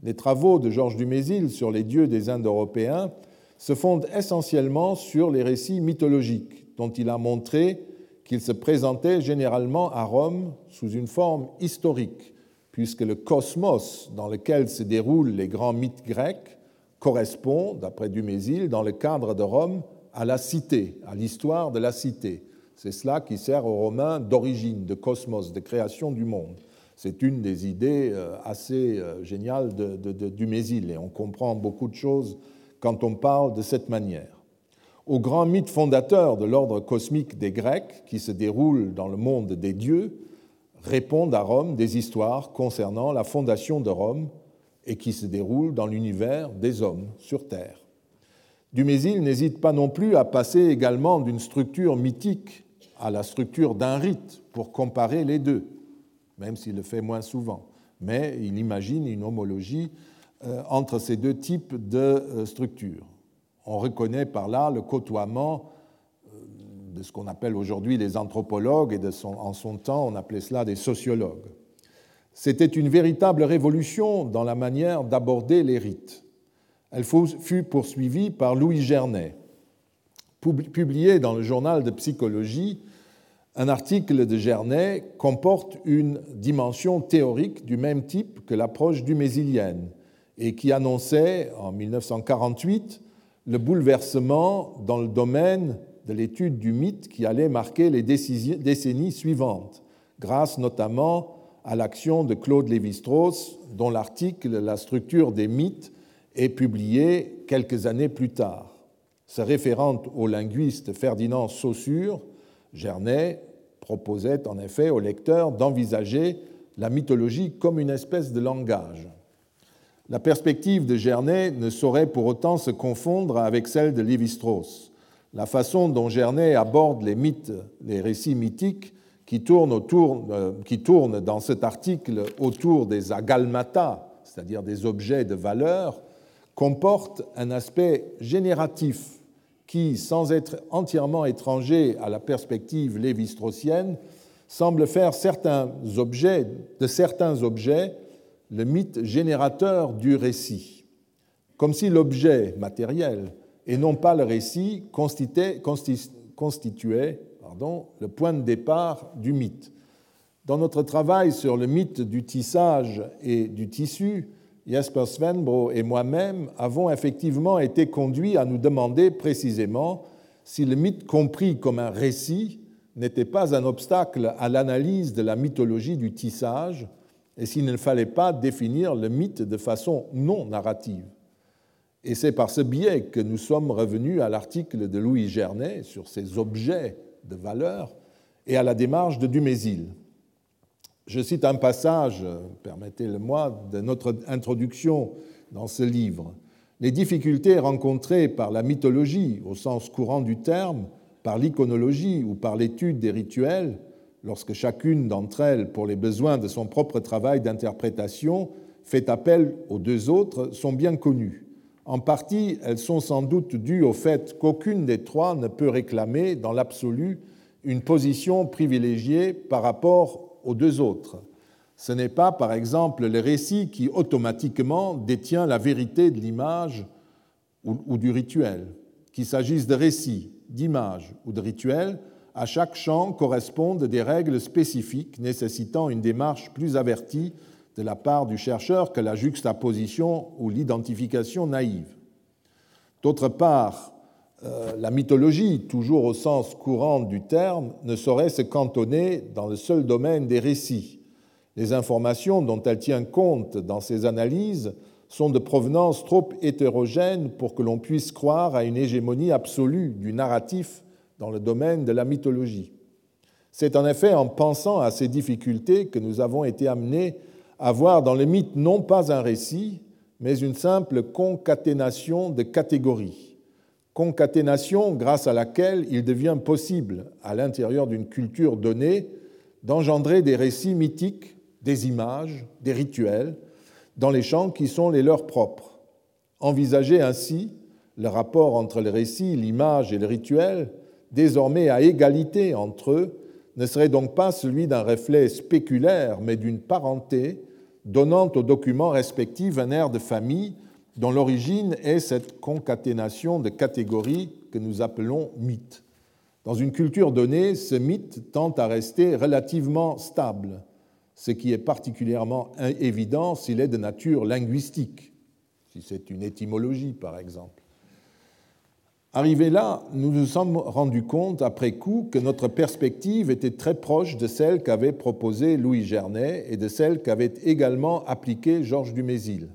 Les travaux de Georges Dumézil sur les dieux des Indes-Européens se fondent essentiellement sur les récits mythologiques, dont il a montré qu'ils se présentaient généralement à Rome sous une forme historique, puisque le cosmos dans lequel se déroulent les grands mythes grecs correspond, d'après Dumézil, dans le cadre de Rome, à la cité, à l'histoire de la cité. C'est cela qui sert aux Romains d'origine, de cosmos, de création du monde. C'est une des idées euh, assez euh, géniales de, Dumézil et on comprend beaucoup de choses quand on parle de cette manière. au grand mythe fondateur de l'ordre cosmique des Grecs qui se déroule dans le monde des dieux, répondent à Rome des histoires concernant la fondation de Rome et qui se déroulent dans l'univers des hommes sur Terre. Dumézil n'hésite pas non plus à passer également d'une structure mythique à la structure d'un rite pour comparer les deux, même s'il le fait moins souvent. Mais il imagine une homologie euh, entre ces deux types de euh, structures. On reconnaît par là le côtoiement de ce qu'on appelle aujourd'hui les anthropologues et de en son temps on appelait cela des sociologues. C'était une véritable révolution dans la manière d'aborder les rites. Elle fut poursuivie par Louis Gernet. Publié dans le journal de psychologie, un article de Gernet comporte une dimension théorique du même type que l'approche du mésilienne et qui annonçait en 1948 le bouleversement dans le domaine de l'étude du mythe qui allait marquer les décennies suivantes, grâce notamment à l'action de Claude Lévi-Strauss, dont l'article La structure des mythes est publié quelques années plus tard. Se référant au linguiste Ferdinand Saussure, Gernet proposait en effet au lecteur d'envisager la mythologie comme une espèce de langage. La perspective de Gernet ne saurait pour autant se confondre avec celle de Lévi-Strauss. La façon dont Gernet aborde les mythes, les récits mythiques qui tournent, euh, dans cet article autour des agalmata, c'est-à-dire des objets de valeur, comporte un aspect génératif qui, sans être entièrement étranger à la perspective lévi-straussienne, semble faire certains objets, de certains objets le mythe générateur du récit, comme si l'objet matériel et non pas le récit constituait, le point de départ du mythe. Dans notre travail sur le mythe du tissage et du tissu, Jasper Svenbro et moi-même avons effectivement été conduits à nous demander précisément si le mythe compris comme un récit n'était pas un obstacle à l'analyse de la mythologie du tissage, et s'il ne fallait pas définir le mythe de façon non narrative. Et c'est par ce biais que nous sommes revenus à l'article de Louis Gernet sur ces objets de valeur et à la démarche de Dumézil. Je cite un passage, permettez-le-moi, de notre introduction dans ce livre. Les difficultés rencontrées par la mythologie, au sens courant du terme, par l'iconologie ou par l'étude des rituels, lorsque chacune d'entre elles, pour les besoins de son propre travail d'interprétation, fait appel aux deux autres, sont bien connues. En partie, elles sont sans doute dues au fait qu'aucune des trois ne peut réclamer, dans l'absolu, une position privilégiée par rapport aux deux autres. Ce n'est pas, par exemple, le récit qui automatiquement détient la vérité de l'image ou du rituel. Qu'il s'agisse de récit, d'image ou de rituel, à chaque champ correspondent des règles spécifiques nécessitant une démarche plus avertie de la part du chercheur que la juxtaposition ou l'identification naïve. D'autre part, euh, la mythologie, toujours au sens courant du terme, ne saurait se cantonner dans le seul domaine des récits. Les informations dont elle tient compte dans ses analyses sont de provenance trop hétérogène pour que l'on puisse croire à une hégémonie absolue du narratif dans le domaine de la mythologie. C'est en effet en pensant à ces difficultés que nous avons été amenés à voir dans le mythe non pas un récit, mais une simple concaténation de catégories. Concaténation grâce à laquelle il devient possible, à l'intérieur d'une culture donnée, d'engendrer des récits mythiques, des images, des rituels, dans les champs qui sont les leurs propres. Envisager ainsi le rapport entre le récit, l'image et le rituel désormais à égalité entre eux, ne serait donc pas celui d'un reflet spéculaire, mais d'une parenté donnant aux documents respectifs un air de famille dont l'origine est cette concaténation de catégories que nous appelons mythes. Dans une culture donnée, ce mythe tend à rester relativement stable, ce qui est particulièrement évident s'il est de nature linguistique, si c'est une étymologie par exemple. Arrivé là, nous nous sommes rendus compte après coup que notre perspective était très proche de celle qu'avait proposée Louis Gernet et de celle qu'avait également appliquée Georges Dumézil.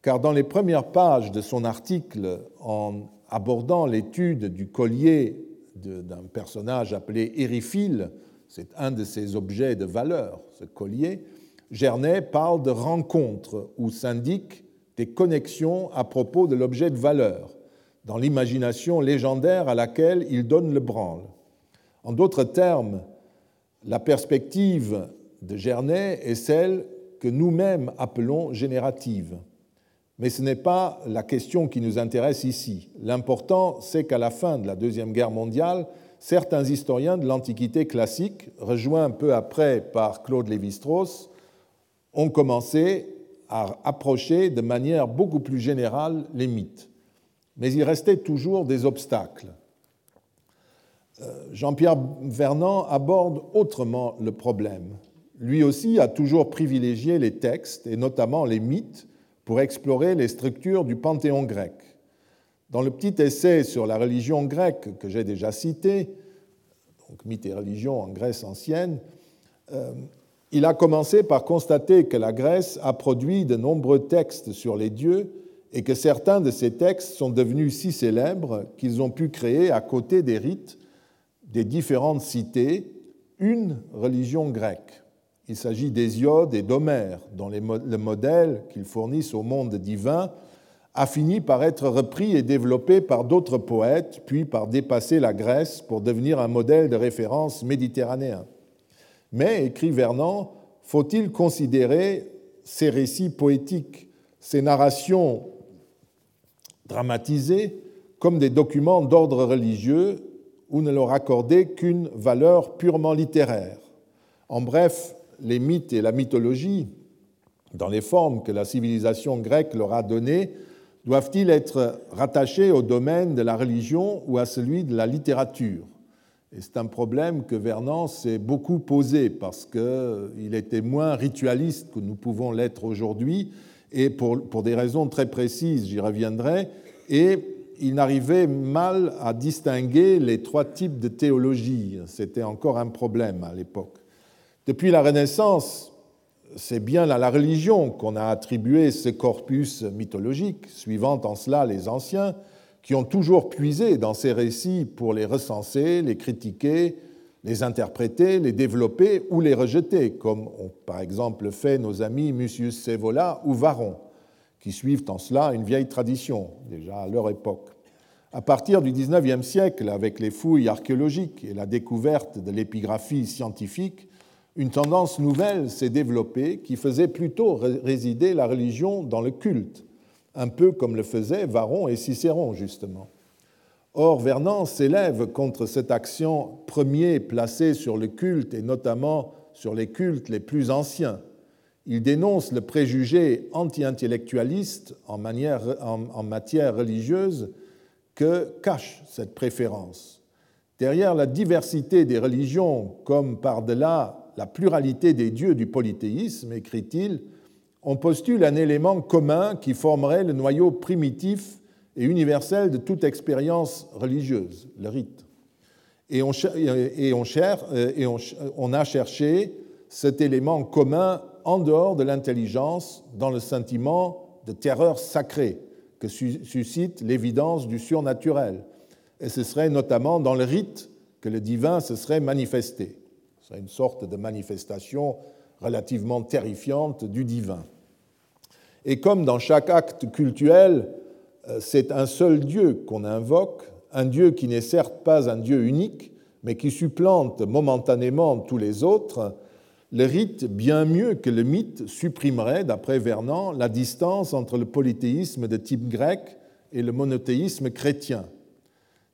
Car dans les premières pages de son article en abordant l'étude du collier d'un personnage appelé Éryphile, c'est un de ses objets de valeur, ce collier, Gernet parle de rencontres où s'indiquent des connexions à propos de l'objet de valeur, dans l'imagination légendaire à laquelle il donne le branle. En d'autres termes, la perspective de Gernet est celle que nous-mêmes appelons générative. Mais ce n'est pas la question qui nous intéresse ici. L'important, c'est qu'à la fin de la Deuxième Guerre mondiale, certains historiens de l'Antiquité classique, rejoints peu après par Claude Lévi-Strauss, ont commencé à approcher de manière beaucoup plus générale les mythes. Mais il restait toujours des obstacles. Euh, Jean-Pierre Vernant aborde autrement le problème. Lui aussi a toujours privilégié les textes, et notamment les mythes, pour explorer les structures du panthéon grec. Dans le petit essai sur la religion grecque que j'ai déjà cité, donc mythes et religion en Grèce ancienne, euh, il a commencé par constater que la Grèce a produit de nombreux textes sur les dieux et que certains de ces textes sont devenus si célèbres qu'ils ont pu créer, à côté des rites des différentes cités, une religion grecque. Il s'agit d'Hésiode et d'Homère, dont le modèle qu'ils fournissent au monde divin a fini par être repris et développé par d'autres poètes, puis par dépasser la Grèce pour devenir un modèle de référence méditerranéen. Mais, écrit Vernon, faut-il considérer ces récits poétiques, ces narrations dramatisées, comme des documents d'ordre religieux ou ne leur accorder qu'une valeur purement littéraire. En bref, les mythes et la mythologie, dans les formes que la civilisation grecque leur a données, doivent-ils être rattachés au domaine de la religion ou à celui de la littérature? Et c'est un problème que Vernon s'est beaucoup posé parce qu'il était moins ritualiste que nous pouvons l'être aujourd'hui et pour, des raisons très précises, j'y reviendrai, et il n'arrivait mal à distinguer les trois types de théologie. C'était encore un problème à l'époque. Depuis la Renaissance, c'est bien à la religion qu'on a attribué ce corpus mythologique, suivant en cela les anciens, qui ont toujours puisé dans ces récits pour les recenser, les critiquer, les interpréter, les développer ou les rejeter, comme ont par exemple fait nos amis Mucius Scevola ou Varon, qui suivent en cela une vieille tradition, déjà à leur époque. À partir du XIXe siècle, avec les fouilles archéologiques et la découverte de l'épigraphie scientifique, une tendance nouvelle s'est développée qui faisait plutôt résider la religion dans le culte, un peu comme le faisaient Varon et Cicéron, justement. Or, Vernon s'élève contre cette action premier placée sur le culte et notamment sur les cultes les plus anciens. Il dénonce le préjugé anti-intellectualiste en, en matière religieuse que cache cette préférence. Derrière la diversité des religions, comme par-delà la pluralité des dieux du polythéisme, écrit-il, on postule un élément commun qui formerait le noyau primitif et universel de toute expérience religieuse, le rite. Et on, et on, a cherché cet élément commun en dehors de l'intelligence, dans le sentiment de terreur sacrée que suscite l'évidence du surnaturel. Et ce serait notamment dans le rite que le divin se serait manifesté. C'est une sorte de manifestation relativement terrifiante du divin. Et comme dans chaque acte cultuel, c'est un seul Dieu qu'on invoque, un Dieu qui n'est certes pas un Dieu unique, mais qui supplante momentanément tous les autres, le rite, bien mieux que le mythe, supprimerait, d'après Vernon, la distance entre le polythéisme de type grec et le monothéisme chrétien.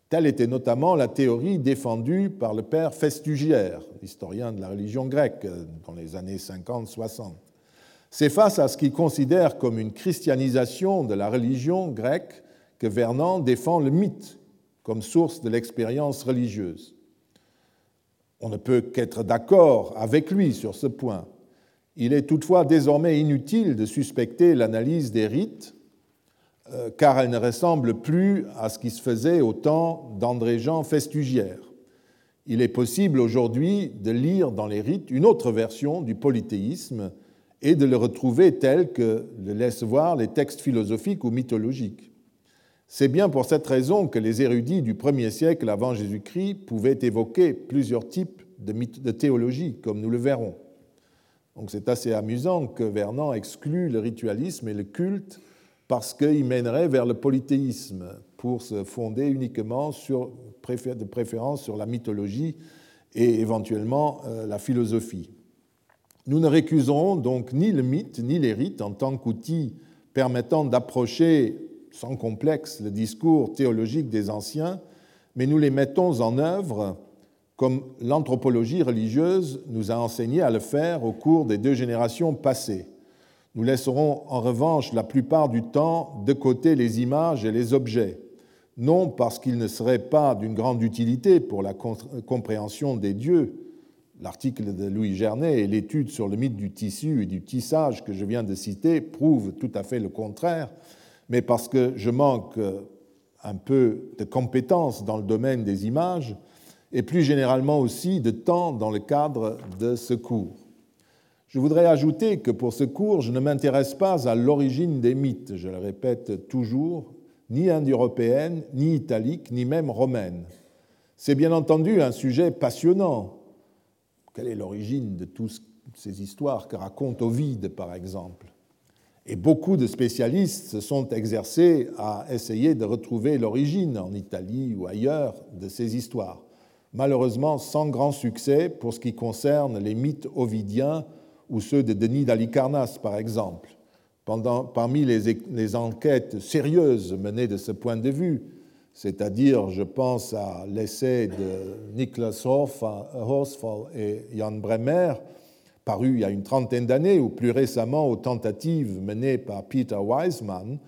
Telle était notamment la théorie défendue par le père Festugière, historien de la religion grecque dans les années 50-60. C'est face à ce qu'il considère comme une christianisation de la religion grecque que Vernon défend le mythe comme source de l'expérience religieuse. On ne peut qu'être d'accord avec lui sur ce point. Il est toutefois désormais inutile de suspecter l'analyse des rites euh, car elle ne ressemble plus à ce qui se faisait au temps d'André-Jean Festugière. Il est possible aujourd'hui de lire dans les rites une autre version du polythéisme et de le retrouver tel que le laissent voir les textes philosophiques ou mythologiques. C'est bien pour cette raison que les érudits du 1er siècle avant Jésus-Christ pouvaient évoquer plusieurs types de, théologie, comme nous le verrons. Donc c'est assez amusant que Vernon exclue le ritualisme et le culte parce qu'il mènerait vers le polythéisme pour se fonder uniquement sur, de préférence sur la mythologie et éventuellement euh, la philosophie. Nous ne récuserons donc ni le mythe ni les rites en tant qu'outils permettant d'approcher sans complexe le discours théologique des anciens, mais nous les mettons en œuvre comme l'anthropologie religieuse nous a enseigné à le faire au cours des deux générations passées. Nous laisserons en revanche la plupart du temps de côté les images et les objets, non parce qu'ils ne seraient pas d'une grande utilité pour la compréhension des dieux, L'article de Louis Gernet et l'étude sur le mythe du tissu et du tissage que je viens de citer prouvent tout à fait le contraire, mais parce que je manque un peu de compétences dans le domaine des images et plus généralement aussi de temps dans le cadre de ce cours. Je voudrais ajouter que pour ce cours, je ne m'intéresse pas à l'origine des mythes, je le répète toujours, ni indo-européenne, ni italique, ni même romaine. C'est bien entendu un sujet passionnant, quelle est l'origine de toutes ces histoires que raconte Ovide, par exemple? Et beaucoup de spécialistes se sont exercés à essayer de retrouver l'origine en Italie ou ailleurs de ces histoires. Malheureusement, sans grand succès pour ce qui concerne les mythes ovidiens ou ceux de Denis d'Alicarnasse, par exemple. Parmi les enquêtes sérieuses menées de ce point de vue, c'est-à-dire, je pense à l'essai de Niklas Horsfall et Jan Bremer, paru il y a une trentaine d'années, ou plus récemment aux tentatives menées par Peter Wiseman,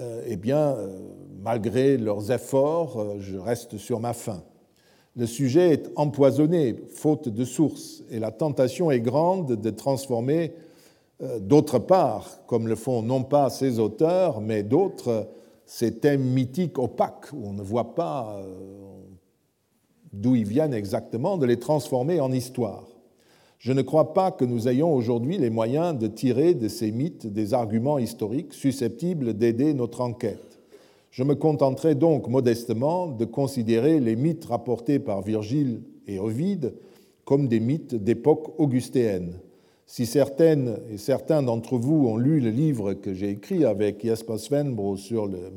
euh, eh bien, euh, malgré leurs efforts, euh, je reste sur ma faim. Le sujet est empoisonné, faute de sources, et la tentation est grande de transformer, d'autre part, comme le font non pas ces auteurs, mais d'autres, ces thèmes mythiques opaques, où on ne voit pas euh, d'où ils viennent exactement, de les transformer en histoire. Je ne crois pas que nous ayons aujourd'hui les moyens de tirer de ces mythes des arguments historiques susceptibles d'aider notre enquête. Je me contenterai donc modestement de considérer les mythes rapportés par Virgile et Ovide comme des mythes d'époque augustéenne, si certaines et certains d'entre vous ont lu le livre que j'ai écrit avec Jesper Svenbro sur le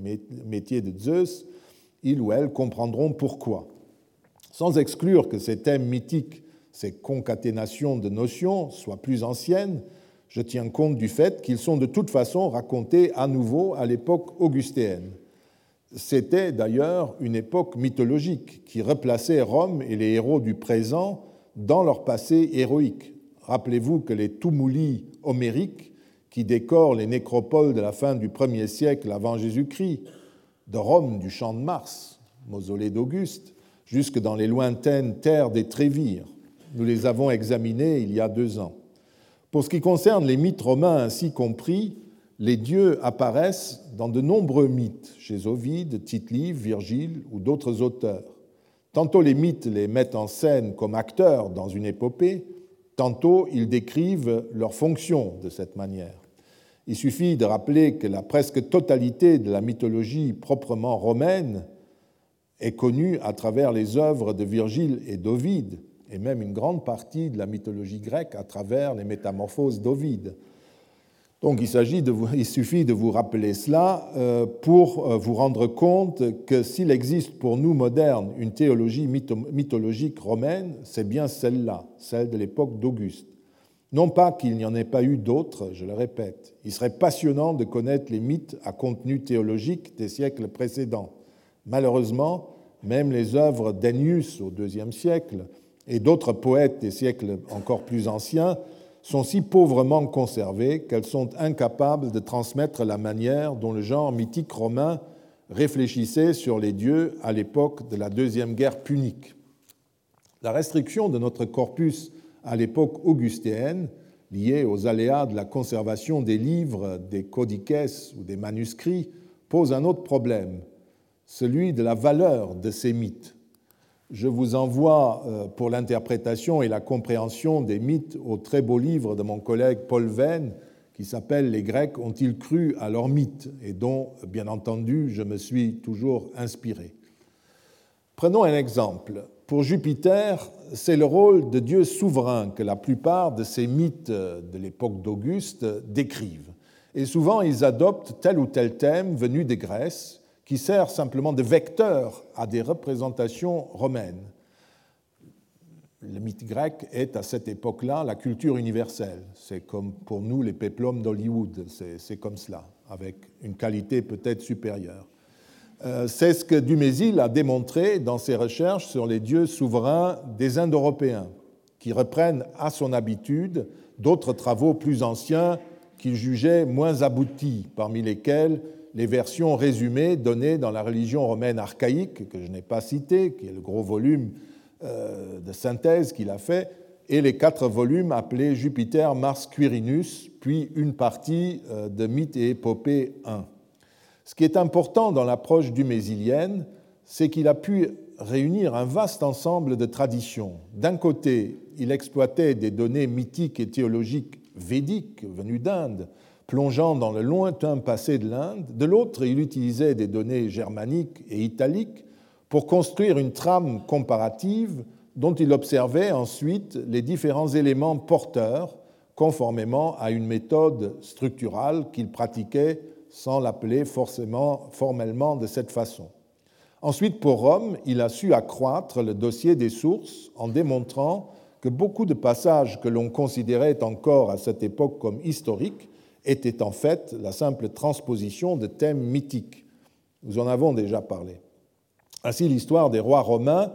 métier de Zeus, ils ou elles comprendront pourquoi. Sans exclure que ces thèmes mythiques, ces concaténations de notions soient plus anciennes, je tiens compte du fait qu'ils sont de toute façon racontés à nouveau à l'époque augustéenne. C'était d'ailleurs une époque mythologique qui replaçait Rome et les héros du présent dans leur passé héroïque, Rappelez-vous que les tumuli homériques qui décorent les nécropoles de la fin du 1er siècle avant Jésus-Christ, de Rome, du champ de Mars, mausolée d'Auguste, jusque dans les lointaines terres des Trévires. Nous les avons examinés il y a deux ans. Pour ce qui concerne les mythes romains ainsi compris, les dieux apparaissent dans de nombreux mythes, chez Ovide, Tite-Live, Virgile ou d'autres auteurs. Tantôt les mythes les mettent en scène comme acteurs dans une épopée, Tantôt, ils décrivent leur fonction de cette manière. Il suffit de rappeler que la presque totalité de la mythologie proprement romaine est connue à travers les œuvres de Virgile et d'Ovide, et même une grande partie de la mythologie grecque à travers les métamorphoses d'Ovide. Donc il, suffit de vous rappeler cela euh, pour euh, vous rendre compte que s'il existe pour nous modernes une théologie mythologique romaine, c'est bien celle-là, celle de l'époque d'Auguste. Non pas qu'il n'y en ait pas eu d'autres, je le répète. Il serait passionnant de connaître les mythes à contenu théologique des siècles précédents. Malheureusement, même les œuvres d'Ennius au IIe siècle et d'autres poètes des siècles encore plus anciens sont si pauvrement conservées qu'elles sont incapables de transmettre la manière dont le genre mythique romain réfléchissait sur les dieux à l'époque de la Deuxième Guerre punique. La restriction de notre corpus à l'époque augustéenne, liée aux aléas de la conservation des livres, des codices ou des manuscrits, pose un autre problème, celui de la valeur de ces mythes je vous envoie euh, pour l'interprétation et la compréhension des mythes au très beau livre de mon collègue Paul Venn, qui s'appelle Les Grecs ont-ils cru à leur mythe et dont, bien entendu, je me suis toujours inspiré. Prenons un exemple. Pour Jupiter, c'est le rôle de Dieu souverain que la plupart de ces mythes de l'époque d'Auguste décrivent. Et souvent, ils adoptent tel ou tel thème venu de Grèce, qui sert simplement de vecteur à des représentations romaines. Le mythe grec est à cette époque-là la culture universelle. C'est comme pour nous les péplums d'Hollywood, c'est comme cela, avec une qualité peut-être supérieure. Euh, c'est ce que Dumézil a démontré dans ses recherches sur les dieux souverains des Indo-Européens, qui reprennent à son habitude d'autres travaux plus anciens qu'il jugeait moins aboutis, parmi lesquels les versions résumées données dans la religion romaine archaïque, que je n'ai pas citée, qui est le gros volume euh, de synthèse qu'il a fait, et les quatre volumes appelés Jupiter, Mars, Quirinus, puis une partie euh, de Mythes et Épopées 1. Ce qui est important dans l'approche du mésilienne, c'est qu'il a pu réunir un vaste ensemble de traditions. D'un côté, il exploitait des données mythiques et théologiques védiques venues d'Inde, plongeant dans le lointain passé de l'Inde. De l'autre, il utilisait des données germaniques et italiques pour construire une trame comparative dont il observait ensuite les différents éléments porteurs conformément à une méthode structurale qu'il pratiquait sans l'appeler forcément formellement de cette façon. Ensuite, pour Rome, il a su accroître le dossier des sources en démontrant que beaucoup de passages que l'on considérait encore à cette époque comme historiques étaient en fait la simple transposition de thèmes mythiques. Nous en avons déjà parlé. Ainsi, l'histoire des rois romains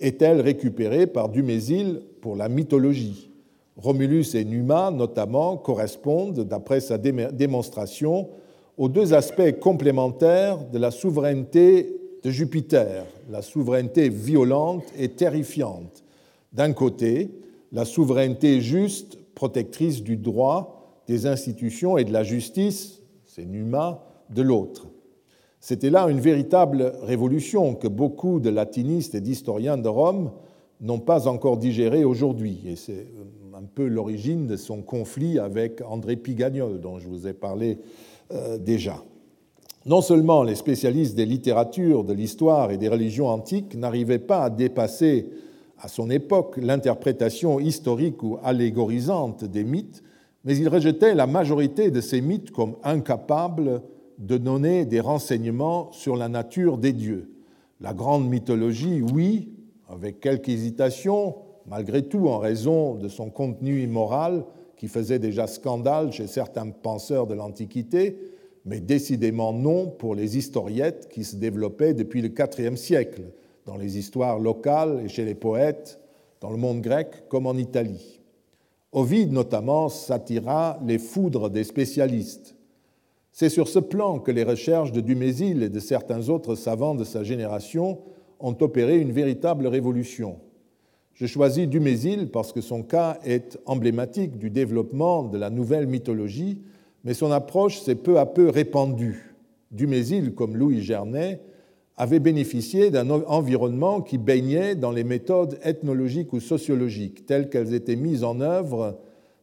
est-elle récupérée par Dumézil pour la mythologie? Romulus et Numa, notamment, correspondent, d'après sa démonstration, aux deux aspects complémentaires de la souveraineté de Jupiter, la souveraineté violente et terrifiante. D'un côté, la souveraineté juste, protectrice du droit, des institutions et de la justice, c'est Numa, de l'autre. C'était là une véritable révolution que beaucoup de latinistes et d'historiens de Rome n'ont pas encore digérée aujourd'hui. Et c'est un peu l'origine de son conflit avec André Pigagnol, dont je vous ai parlé euh, déjà. Non seulement les spécialistes des littératures, de l'histoire et des religions antiques n'arrivaient pas à dépasser à son époque l'interprétation historique ou allégorisante des mythes, mais ils rejetaient la majorité de ces mythes comme incapables de donner des renseignements sur la nature des dieux. La grande mythologie, oui, avec quelques hésitations, malgré tout en raison de son contenu immoral, qui faisait déjà scandale chez certains penseurs de l'Antiquité, mais décidément non pour les historiettes qui se développaient depuis le IVe siècle, dans les histoires locales et chez les poètes, dans le monde grec comme en Italie. Ovide notamment s'attira les foudres des spécialistes. C'est sur ce plan que les recherches de Dumézil et de certains autres savants de sa génération ont opéré une véritable révolution. Je choisis Dumézil parce que son cas est emblématique du développement de la nouvelle mythologie, mais son approche s'est peu à peu répandue. Dumézil, comme Louis Gernet, avait bénéficié d'un environnement qui baignait dans les méthodes ethnologiques ou sociologiques telles qu'elles étaient mises en œuvre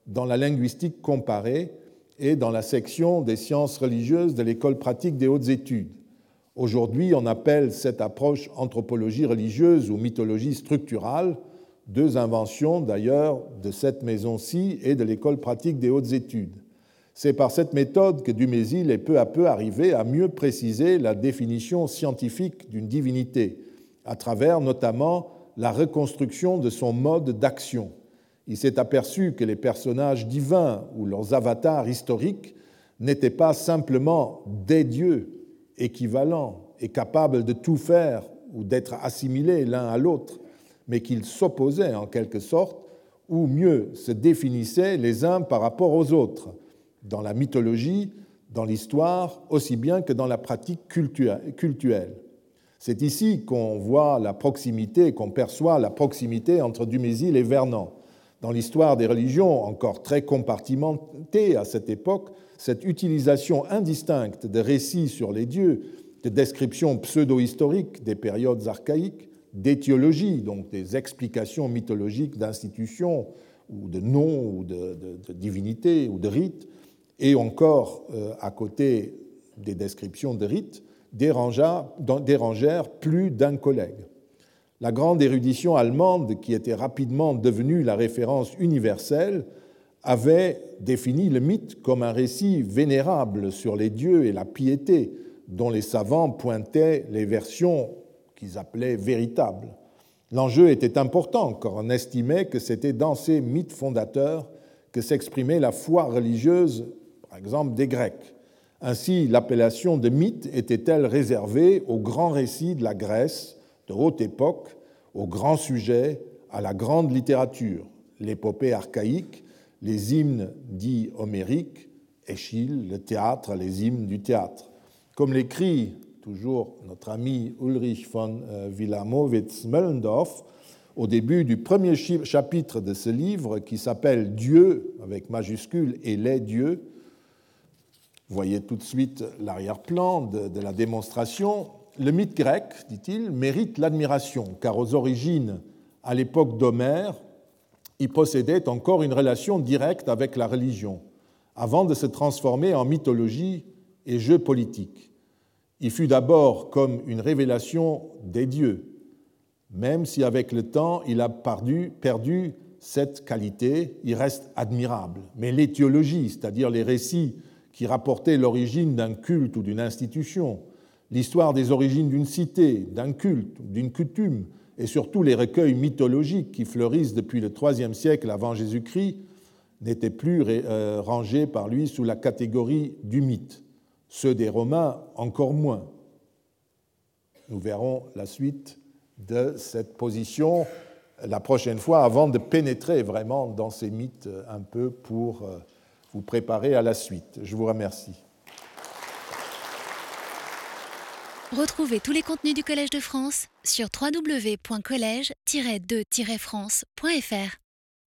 dans la linguistique comparée et dans la section des sciences religieuses de l'école pratique des hautes études. Aujourd'hui, on appelle cette approche anthropologie religieuse ou mythologie structurale, deux inventions d'ailleurs de cette maison-ci et de l'école pratique des hautes études. C'est par cette méthode que Dumézil est peu à peu arrivé à mieux préciser la définition scientifique d'une divinité, à travers notamment la reconstruction de son mode d'action. Il s'est aperçu que les personnages divins ou leurs avatars historiques n'étaient pas simplement des dieux équivalents et capables de tout faire ou d'être assimilés l'un à l'autre, mais qu'ils s'opposaient en quelque sorte, ou mieux se définissaient les uns par rapport aux autres, dans la mythologie, dans l'histoire, aussi bien que dans la pratique cultuelle. C'est ici qu'on voit la proximité, qu'on perçoit la proximité entre Dumézil et Vernon. Dans l'histoire des religions, encore très compartimentée à cette époque, cette utilisation indistincte de récits sur les dieux, de descriptions pseudo-historiques des périodes archaïques, d'étiologie, donc des explications mythologiques d'institutions ou de noms ou de, divinités ou de rites, et encore, euh, à côté des descriptions de rites, dérangèrent plus d'un collègue. La grande érudition allemande, qui était rapidement devenue la référence universelle, avait défini le mythe comme un récit vénérable sur les dieux et la piété, dont les savants pointaient les versions qu'ils appelaient véritables. L'enjeu était important car on estimait que c'était dans ces mythes fondateurs que s'exprimait la foi religieuse, par exemple, des Grecs. Ainsi, l'appellation de mythe était-elle réservée aux grands récits de la Grèce de haute époque, aux grands sujets, à la grande littérature, l'épopée archaïque, les hymnes dits homériques, Échille, le théâtre, les hymnes du théâtre. Comme l'écrit toujours notre ami Ulrich von euh, Wilamowitz-Möllendorf, au début du premier chapitre de ce livre qui s'appelle Dieu avec majuscule et les dieux. Vous voyez tout de suite l'arrière-plan de, la démonstration. Le mythe grec, dit-il, mérite l'admiration, car aux origines, à l'époque d'Homère, il possédait encore une relation directe avec la religion, avant de se transformer en mythologie et jeu politique. Il fut d'abord comme une révélation des dieux, même si avec le temps il a perdu, perdu cette qualité, il reste admirable. Mais l'étiologie, c'est-à-dire les récits qui rapportaient l'origine d'un culte ou d'une institution, l'histoire des origines d'une cité, d'un culte, d'une coutume, et surtout les recueils mythologiques qui fleurissent depuis le IIIe siècle avant Jésus-Christ, n'étaient plus euh, rangés par lui sous la catégorie du mythe ceux des Romains encore moins. Nous verrons la suite de cette position la prochaine fois avant de pénétrer vraiment dans ces mythes un peu pour euh, vous préparer à la suite. Je vous remercie. Retrouvez tous les contenus du Collège de France sur www.colège-2-france.fr.